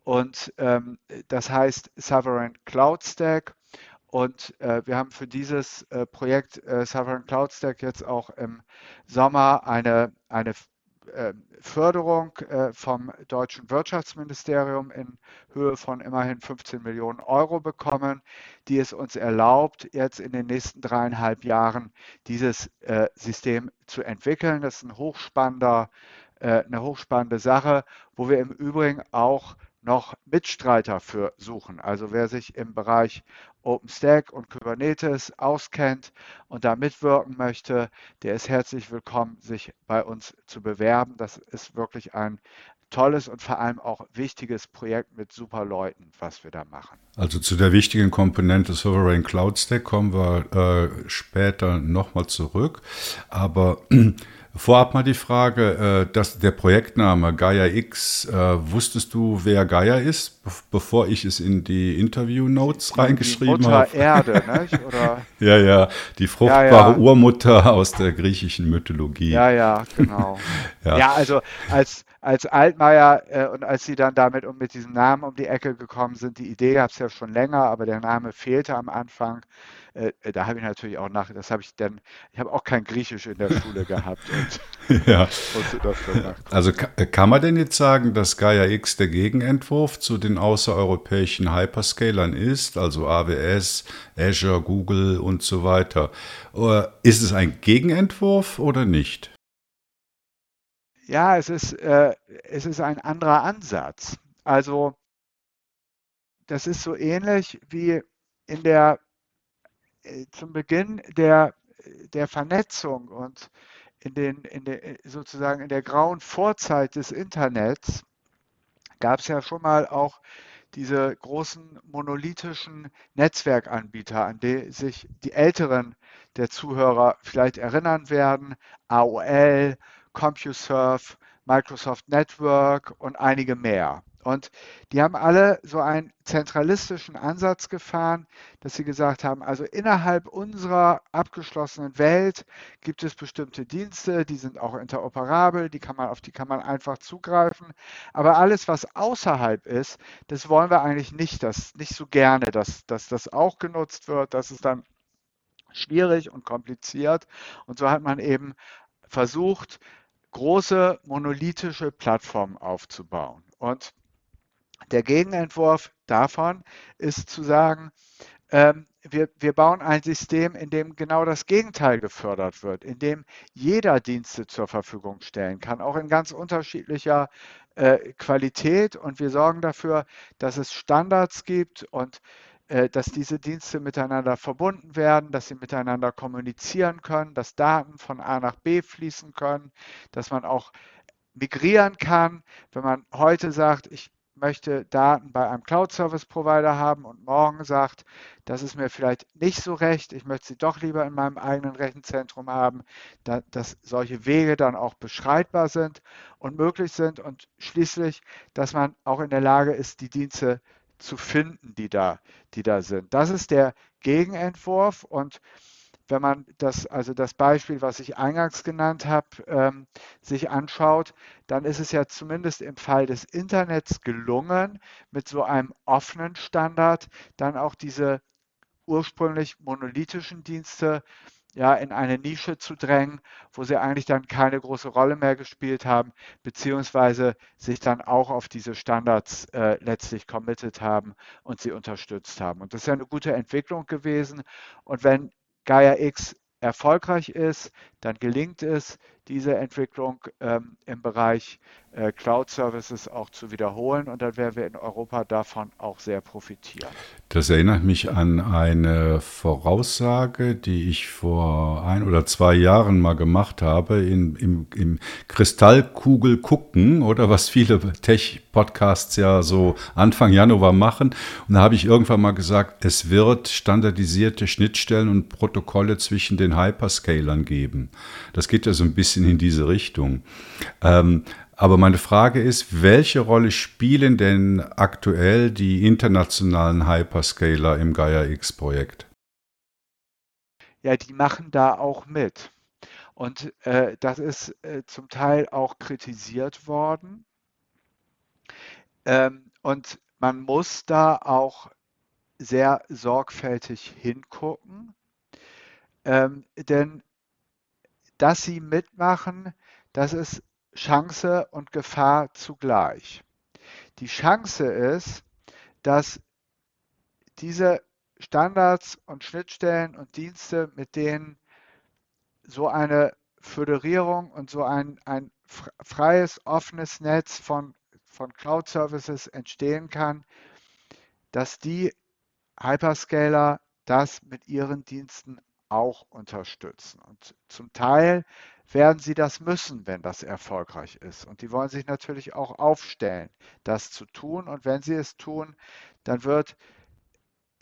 Und ähm, das heißt Sovereign Cloud Stack. Und äh, wir haben für dieses äh, Projekt äh, Sovereign Cloud Stack jetzt auch im Sommer eine, eine Förderung äh, vom deutschen Wirtschaftsministerium in Höhe von immerhin 15 Millionen Euro bekommen, die es uns erlaubt, jetzt in den nächsten dreieinhalb Jahren dieses äh, System zu entwickeln. Das ist ein hochspannender, äh, eine hochspannende Sache, wo wir im Übrigen auch noch Mitstreiter für suchen. Also wer sich im Bereich OpenStack und Kubernetes auskennt und da mitwirken möchte, der ist herzlich willkommen, sich bei uns zu bewerben. Das ist wirklich ein tolles und vor allem auch wichtiges Projekt mit super Leuten, was wir da machen. Also zu der wichtigen Komponente Sovereign Cloud Stack kommen wir äh, später nochmal zurück. Aber Vorab mal die Frage, äh, dass der Projektname Gaia X, äh, wusstest du, wer Gaia ist, bevor ich es in die Interview-Notes reingeschrieben habe? Mutter Erde, nicht? Oder? ja, ja, die fruchtbare ja, ja. Urmutter aus der griechischen Mythologie. Ja, ja, genau. ja. ja, also als, als Altmaier äh, und als sie dann damit und mit diesem Namen um die Ecke gekommen sind, die Idee gab es ja schon länger, aber der Name fehlte am Anfang. Äh, äh, da habe ich natürlich auch nach, das habe ich dann, ich habe auch kein Griechisch in der Schule gehabt. Und ja. Also äh, kann man denn jetzt sagen, dass Gaia X der Gegenentwurf zu den außereuropäischen Hyperscalern ist, also AWS, Azure, Google und so weiter? Oder ist es ein Gegenentwurf oder nicht? Ja, es ist, äh, es ist ein anderer Ansatz. Also das ist so ähnlich wie in der zum Beginn der, der Vernetzung und in den, in der, sozusagen in der grauen Vorzeit des Internets gab es ja schon mal auch diese großen monolithischen Netzwerkanbieter, an die sich die Älteren der Zuhörer vielleicht erinnern werden, AOL, CompuServe, Microsoft Network und einige mehr. Und die haben alle so einen zentralistischen Ansatz gefahren, dass sie gesagt haben, also innerhalb unserer abgeschlossenen Welt gibt es bestimmte Dienste, die sind auch interoperabel, die kann man, auf die kann man einfach zugreifen. Aber alles, was außerhalb ist, das wollen wir eigentlich nicht, das, nicht so gerne, dass, dass das auch genutzt wird. Das ist dann schwierig und kompliziert. Und so hat man eben versucht, große monolithische Plattformen aufzubauen. Und der Gegenentwurf davon ist zu sagen, ähm, wir, wir, bauen ein System, in dem genau das Gegenteil gefördert wird, in dem jeder Dienste zur Verfügung stellen kann, auch in ganz unterschiedlicher äh, Qualität. Und wir sorgen dafür, dass es Standards gibt und äh, dass diese Dienste miteinander verbunden werden, dass sie miteinander kommunizieren können, dass Daten von A nach B fließen können, dass man auch migrieren kann. Wenn man heute sagt, ich möchte Daten bei einem Cloud-Service-Provider haben und morgen sagt, das ist mir vielleicht nicht so recht, ich möchte sie doch lieber in meinem eigenen Rechenzentrum haben, da, dass solche Wege dann auch beschreitbar sind und möglich sind und schließlich, dass man auch in der Lage ist, die Dienste zu finden, die da, die da sind. Das ist der Gegenentwurf und wenn man das, also das Beispiel, was ich eingangs genannt habe, ähm, sich anschaut, dann ist es ja zumindest im Fall des Internets gelungen, mit so einem offenen Standard dann auch diese ursprünglich monolithischen Dienste ja, in eine Nische zu drängen, wo sie eigentlich dann keine große Rolle mehr gespielt haben, beziehungsweise sich dann auch auf diese Standards äh, letztlich committed haben und sie unterstützt haben. Und das ist ja eine gute Entwicklung gewesen. Und wenn Gaia X erfolgreich ist, dann gelingt es, diese Entwicklung ähm, im Bereich äh, Cloud Services auch zu wiederholen und dann werden wir in Europa davon auch sehr profitieren. Das erinnert mich an eine Voraussage, die ich vor ein oder zwei Jahren mal gemacht habe, in, im, im Kristallkugel gucken oder was viele Tech-Podcasts ja so Anfang Januar machen. Und da habe ich irgendwann mal gesagt, es wird standardisierte Schnittstellen und Protokolle zwischen den Hyperscalern geben. Das geht ja so ein bisschen in diese Richtung. Ähm, aber meine Frage ist, welche Rolle spielen denn aktuell die internationalen Hyperscaler im Gaia X-Projekt? Ja, die machen da auch mit. Und äh, das ist äh, zum Teil auch kritisiert worden. Ähm, und man muss da auch sehr sorgfältig hingucken, ähm, denn dass sie mitmachen, das ist Chance und Gefahr zugleich. Die Chance ist, dass diese Standards und Schnittstellen und Dienste, mit denen so eine Föderierung und so ein, ein freies, offenes Netz von, von Cloud-Services entstehen kann, dass die Hyperscaler das mit ihren Diensten auch unterstützen. Und zum Teil werden sie das müssen, wenn das erfolgreich ist. Und die wollen sich natürlich auch aufstellen, das zu tun. Und wenn sie es tun, dann wird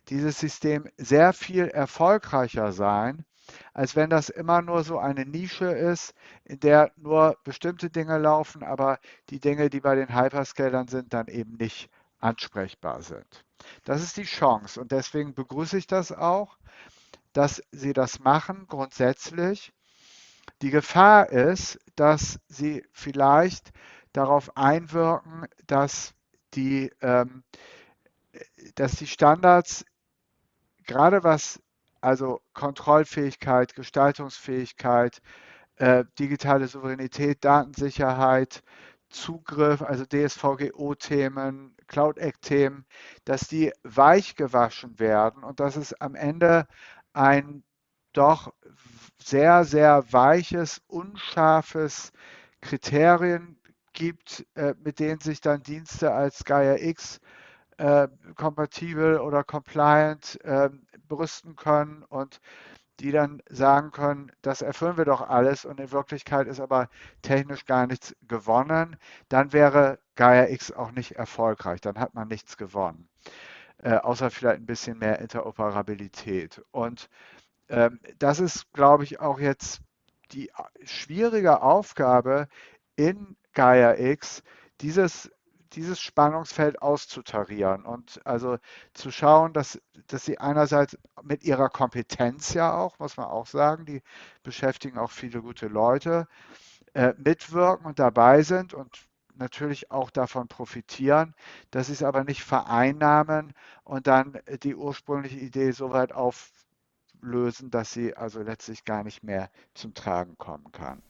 dieses System sehr viel erfolgreicher sein, als wenn das immer nur so eine Nische ist, in der nur bestimmte Dinge laufen, aber die Dinge, die bei den Hyperscalern sind, dann eben nicht ansprechbar sind. Das ist die Chance und deswegen begrüße ich das auch, dass sie das machen grundsätzlich. Die Gefahr ist, dass sie vielleicht darauf einwirken, dass die, ähm, dass die Standards, gerade was also Kontrollfähigkeit, Gestaltungsfähigkeit, äh, digitale Souveränität, Datensicherheit, Zugriff, also DSVGO-Themen, Cloud Act-Themen, dass die weich gewaschen werden und dass es am Ende ein doch sehr, sehr weiches, unscharfes Kriterien gibt, äh, mit denen sich dann Dienste als Gaia X äh, kompatibel oder compliant äh, brüsten können und die dann sagen können, das erfüllen wir doch alles und in Wirklichkeit ist aber technisch gar nichts gewonnen, dann wäre Gaia X auch nicht erfolgreich, dann hat man nichts gewonnen, äh, außer vielleicht ein bisschen mehr Interoperabilität. Und ähm, das ist, glaube ich, auch jetzt die schwierige Aufgabe in Gaia X, dieses dieses Spannungsfeld auszutarieren und also zu schauen, dass, dass sie einerseits mit ihrer Kompetenz ja auch, muss man auch sagen, die beschäftigen auch viele gute Leute, äh, mitwirken und dabei sind und natürlich auch davon profitieren, dass sie es aber nicht vereinnahmen und dann die ursprüngliche Idee so weit auf, lösen, dass sie also letztlich gar nicht mehr zum Tragen kommen kann.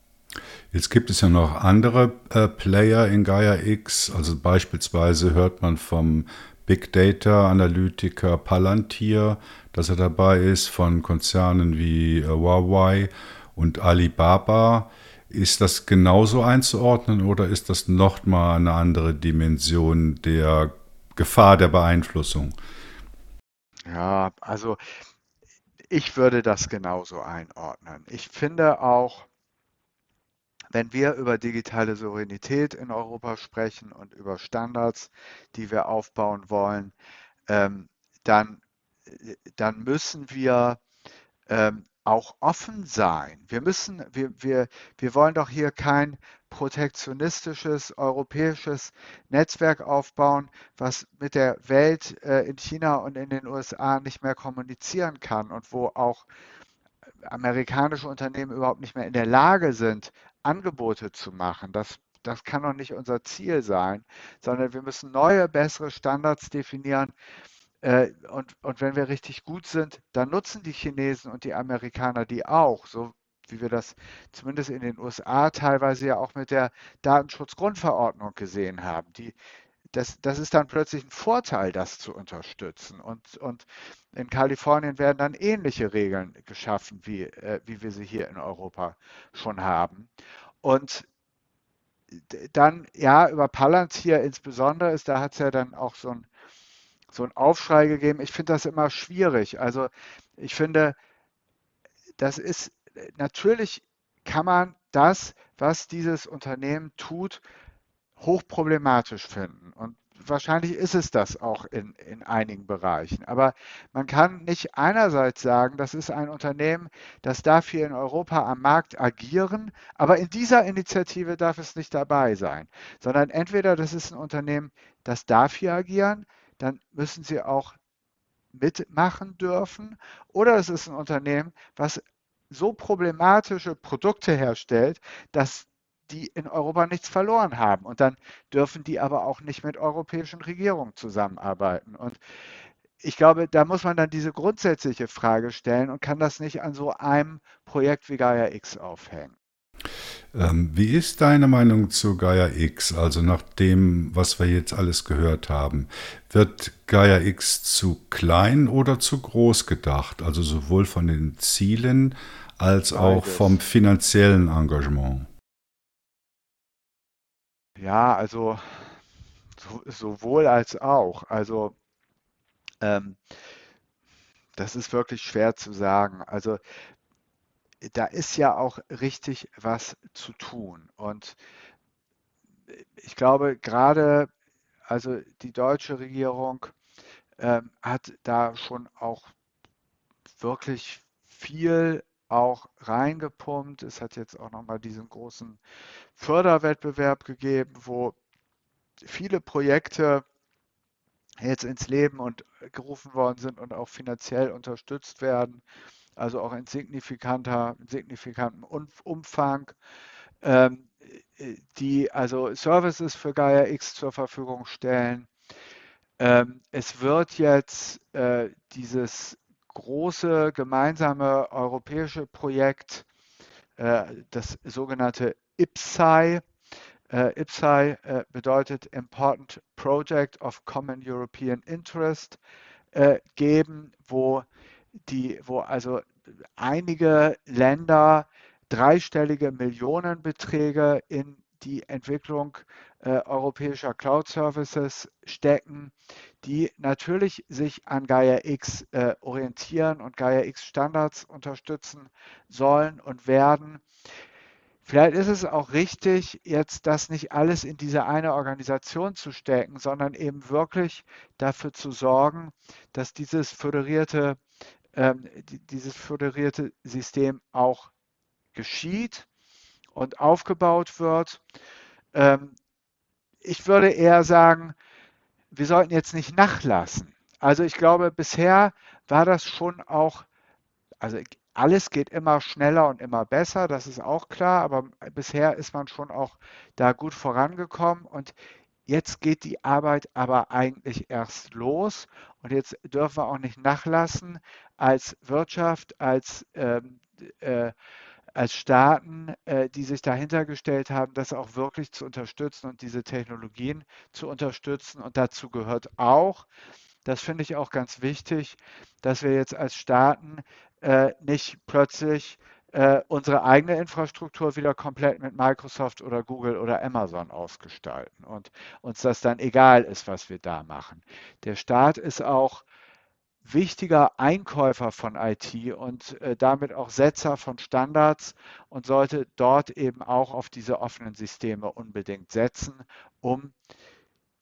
Jetzt gibt es ja noch andere äh, Player in Gaia X, also beispielsweise hört man vom Big Data Analytiker Palantir, dass er dabei ist, von Konzernen wie äh, Huawei und Alibaba. Ist das genauso einzuordnen oder ist das nochmal eine andere Dimension der Gefahr der Beeinflussung? Ja, also ich würde das genauso einordnen. Ich finde auch, wenn wir über digitale Souveränität in Europa sprechen und über Standards, die wir aufbauen wollen, ähm, dann, dann müssen wir ähm, auch offen sein. Wir müssen, wir, wir, wir wollen doch hier kein protektionistisches europäisches Netzwerk aufbauen, was mit der Welt äh, in China und in den USA nicht mehr kommunizieren kann und wo auch amerikanische Unternehmen überhaupt nicht mehr in der Lage sind, Angebote zu machen. Das das kann doch nicht unser Ziel sein, sondern wir müssen neue, bessere Standards definieren, und, und wenn wir richtig gut sind, dann nutzen die Chinesen und die Amerikaner die auch, so wie wir das zumindest in den USA teilweise ja auch mit der Datenschutzgrundverordnung gesehen haben. Die, das, das ist dann plötzlich ein Vorteil, das zu unterstützen. Und, und in Kalifornien werden dann ähnliche Regeln geschaffen, wie, äh, wie wir sie hier in Europa schon haben. Und dann, ja, über Palantir insbesondere ist, da hat es ja dann auch so ein so einen Aufschrei gegeben. Ich finde das immer schwierig. Also ich finde, das ist natürlich kann man das, was dieses Unternehmen tut, hochproblematisch finden. Und wahrscheinlich ist es das auch in, in einigen Bereichen. Aber man kann nicht einerseits sagen, das ist ein Unternehmen, das darf hier in Europa am Markt agieren, aber in dieser Initiative darf es nicht dabei sein, sondern entweder das ist ein Unternehmen, das darf hier agieren, dann müssen sie auch mitmachen dürfen. Oder es ist ein Unternehmen, was so problematische Produkte herstellt, dass die in Europa nichts verloren haben. Und dann dürfen die aber auch nicht mit europäischen Regierungen zusammenarbeiten. Und ich glaube, da muss man dann diese grundsätzliche Frage stellen und kann das nicht an so einem Projekt wie Gaia X aufhängen. Ähm, wie ist deine Meinung zu Gaia X? Also nach dem, was wir jetzt alles gehört haben, wird Gaia X zu klein oder zu groß gedacht? Also sowohl von den Zielen als auch vom finanziellen Engagement. Ja, also so, sowohl als auch. Also ähm, das ist wirklich schwer zu sagen. Also da ist ja auch richtig was zu tun. Und ich glaube, gerade also die deutsche Regierung ähm, hat da schon auch wirklich viel auch reingepumpt. Es hat jetzt auch nochmal diesen großen Förderwettbewerb gegeben, wo viele Projekte jetzt ins Leben und gerufen worden sind und auch finanziell unterstützt werden, also auch in signifikanter, signifikantem Umfang, ähm, die also Services für Gaia X zur Verfügung stellen. Ähm, es wird jetzt äh, dieses große gemeinsame europäische Projekt, äh, das sogenannte IPSAI, äh, IPSAI äh, bedeutet Important Project of Common European Interest äh, geben, wo die, wo also einige Länder dreistellige Millionenbeträge in die Entwicklung äh, europäischer Cloud Services stecken, die natürlich sich an Gaia X äh, orientieren und Gaia X Standards unterstützen sollen und werden. Vielleicht ist es auch richtig, jetzt das nicht alles in diese eine Organisation zu stecken, sondern eben wirklich dafür zu sorgen, dass dieses föderierte, ähm, dieses föderierte System auch geschieht und aufgebaut wird. Ähm, ich würde eher sagen, wir sollten jetzt nicht nachlassen. Also ich glaube, bisher war das schon auch, also alles geht immer schneller und immer besser, das ist auch klar, aber bisher ist man schon auch da gut vorangekommen und jetzt geht die Arbeit aber eigentlich erst los und jetzt dürfen wir auch nicht nachlassen als Wirtschaft, als, ähm, äh, als Staaten, äh, die sich dahinter gestellt haben, das auch wirklich zu unterstützen und diese Technologien zu unterstützen. Und dazu gehört auch, das finde ich auch ganz wichtig, dass wir jetzt als Staaten äh, nicht plötzlich äh, unsere eigene Infrastruktur wieder komplett mit Microsoft oder Google oder Amazon ausgestalten und uns das dann egal ist, was wir da machen. Der Staat ist auch wichtiger Einkäufer von IT und äh, damit auch Setzer von Standards und sollte dort eben auch auf diese offenen Systeme unbedingt setzen, um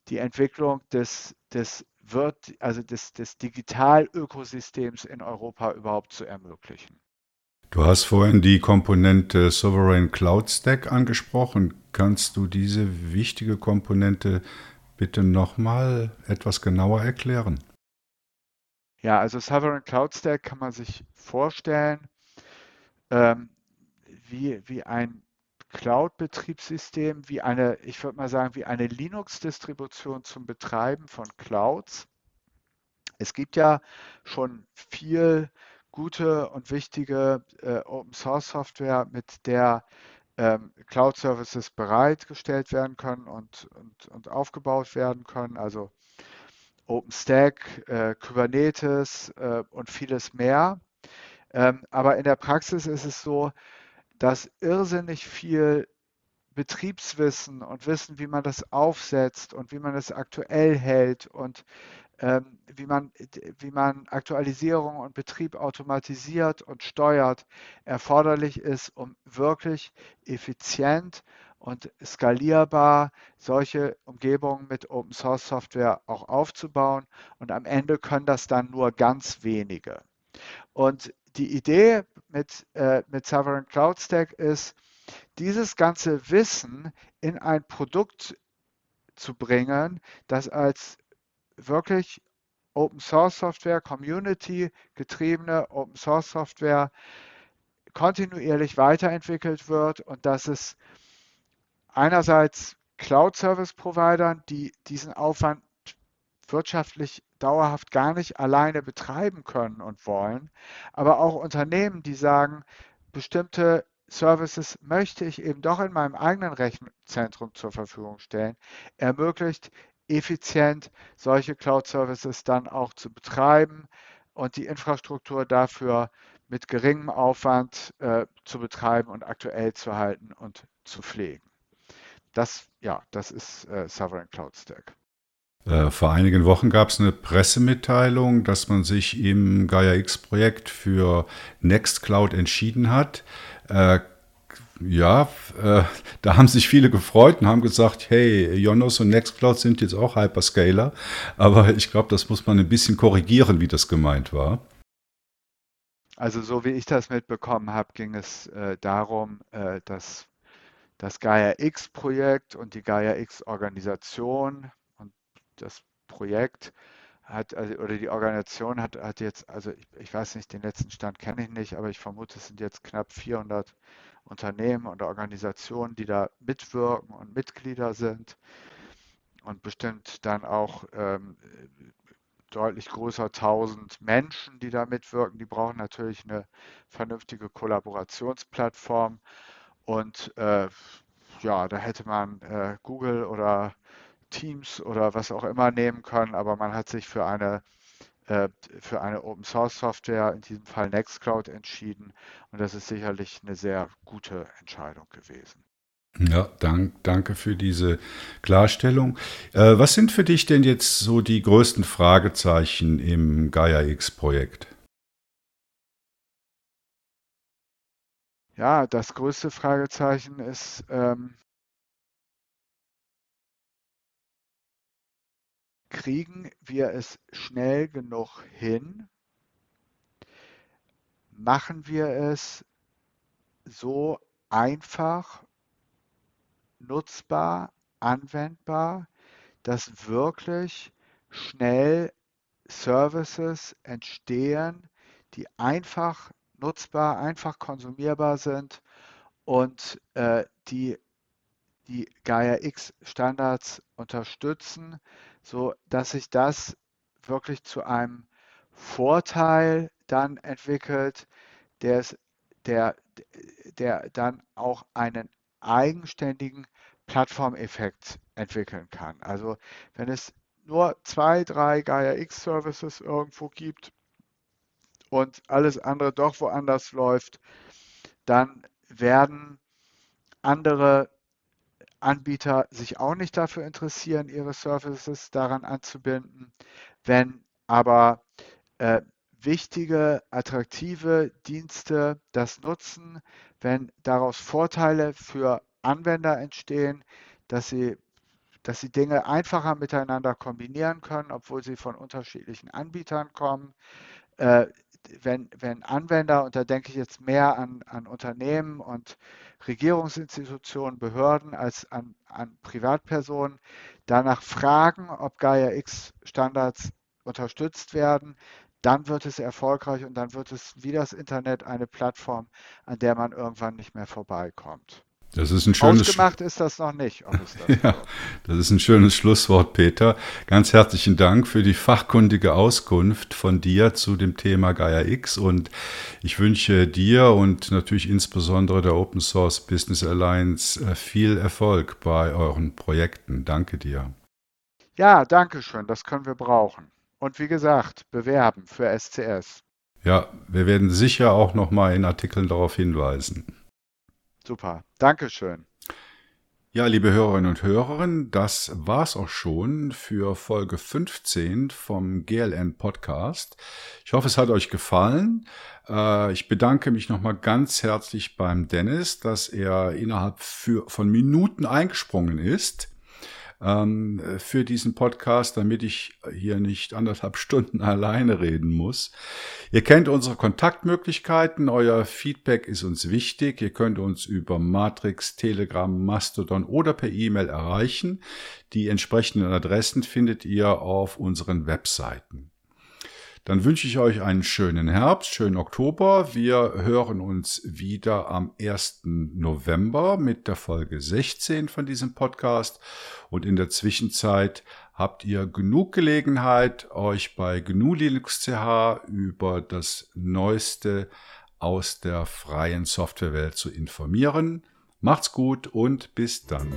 die Entwicklung des, des wird, also des, des Digitalökosystems in Europa überhaupt zu ermöglichen. Du hast vorhin die Komponente Sovereign Cloud Stack angesprochen. Kannst du diese wichtige Komponente bitte nochmal etwas genauer erklären? Ja, also Sovereign Cloud Stack kann man sich vorstellen ähm, wie, wie ein Cloud-Betriebssystem wie eine, ich würde mal sagen, wie eine Linux-Distribution zum Betreiben von Clouds. Es gibt ja schon viel gute und wichtige äh, Open-Source-Software, mit der ähm, Cloud-Services bereitgestellt werden können und, und, und aufgebaut werden können. Also OpenStack, äh, Kubernetes äh, und vieles mehr. Ähm, aber in der Praxis ist es so, dass irrsinnig viel Betriebswissen und Wissen, wie man das aufsetzt und wie man es aktuell hält und wie, man, wie man Aktualisierung und Betrieb automatisiert und steuert, erforderlich ist, um wirklich effizient und skalierbar solche Umgebungen mit Open Source Software auch aufzubauen. Und am Ende können das dann nur ganz wenige. Und die Idee mit, äh, mit Sovereign Cloud Stack ist, dieses ganze Wissen in ein Produkt zu bringen, das als wirklich Open Source Software, Community getriebene Open Source Software kontinuierlich weiterentwickelt wird und dass es einerseits Cloud Service Providern, die diesen Aufwand wirtschaftlich dauerhaft gar nicht alleine betreiben können und wollen, aber auch Unternehmen, die sagen, bestimmte Services möchte ich eben doch in meinem eigenen Rechenzentrum zur Verfügung stellen, ermöglicht effizient solche Cloud-Services dann auch zu betreiben und die Infrastruktur dafür mit geringem Aufwand äh, zu betreiben und aktuell zu halten und zu pflegen. Das, ja, das ist äh, Sovereign Cloud Stack. Äh, vor einigen Wochen gab es eine Pressemitteilung, dass man sich im Gaia X-Projekt für Nextcloud entschieden hat. Ja, äh, da haben sich viele gefreut und haben gesagt, hey, Jonos und Nextcloud sind jetzt auch Hyperscaler. Aber ich glaube, das muss man ein bisschen korrigieren, wie das gemeint war. Also so wie ich das mitbekommen habe, ging es äh, darum, äh, dass das Gaia X-Projekt und die Gaia X-Organisation und das Projekt hat, also, oder die Organisation hat, hat jetzt, also ich, ich weiß nicht, den letzten Stand kenne ich nicht, aber ich vermute, es sind jetzt knapp 400 Unternehmen und Organisationen, die da mitwirken und Mitglieder sind und bestimmt dann auch ähm, deutlich größer 1000 Menschen, die da mitwirken. Die brauchen natürlich eine vernünftige Kollaborationsplattform und äh, ja, da hätte man äh, Google oder Teams oder was auch immer nehmen können, aber man hat sich für eine für eine Open Source Software, in diesem Fall Nextcloud, entschieden. Und das ist sicherlich eine sehr gute Entscheidung gewesen. Ja, dank, danke für diese Klarstellung. Äh, was sind für dich denn jetzt so die größten Fragezeichen im Gaia X-Projekt? Ja, das größte Fragezeichen ist, ähm, kriegen wir es schnell genug hin? Machen wir es so einfach, nutzbar, anwendbar, dass wirklich schnell Services entstehen, die einfach nutzbar, einfach konsumierbar sind und äh, die die Gaia X Standards unterstützen, so dass sich das wirklich zu einem Vorteil dann entwickelt, der, der, der dann auch einen eigenständigen Plattformeffekt entwickeln kann. Also wenn es nur zwei, drei Gaia X Services irgendwo gibt und alles andere doch woanders läuft, dann werden andere Anbieter sich auch nicht dafür interessieren, ihre Services daran anzubinden. Wenn aber äh, wichtige, attraktive Dienste das nutzen, wenn daraus Vorteile für Anwender entstehen, dass sie, dass sie Dinge einfacher miteinander kombinieren können, obwohl sie von unterschiedlichen Anbietern kommen, äh, wenn, wenn Anwender, und da denke ich jetzt mehr an, an Unternehmen und Regierungsinstitutionen, Behörden als an, an Privatpersonen, danach fragen, ob Gaia X Standards unterstützt werden, dann wird es erfolgreich und dann wird es wie das Internet eine Plattform, an der man irgendwann nicht mehr vorbeikommt. Das ist ein schönes Ausgemacht ist das noch nicht. Das ja, das ist ein schönes Schlusswort, Peter. Ganz herzlichen Dank für die fachkundige Auskunft von dir zu dem Thema Gaia X und ich wünsche dir und natürlich insbesondere der Open Source Business Alliance äh, viel Erfolg bei euren Projekten. Danke dir. Ja, danke schön. Das können wir brauchen. Und wie gesagt, bewerben für SCS. Ja, wir werden sicher auch noch mal in Artikeln darauf hinweisen. Super. Dankeschön. Ja, liebe Hörerinnen und Hörer, das war's auch schon für Folge 15 vom GLN Podcast. Ich hoffe, es hat euch gefallen. Äh, ich bedanke mich nochmal ganz herzlich beim Dennis, dass er innerhalb von Minuten eingesprungen ist ähm, für diesen Podcast, damit ich hier nicht anderthalb Stunden alleine reden muss. Ihr kennt unsere Kontaktmöglichkeiten. Euer Feedback ist uns wichtig. Ihr könnt uns über Matrix, Telegram, Mastodon oder per E-Mail erreichen. Die entsprechenden Adressen findet ihr auf unseren Webseiten. Dann wünsche ich euch einen schönen Herbst, schönen Oktober. Wir hören uns wieder am 1. November mit der Folge 16 von diesem Podcast. Und in der Zwischenzeit habt ihr genug Gelegenheit, euch bei GNU Linux CH über das neueste aus der freien Softwarewelt zu informieren. Macht's gut und bis dann.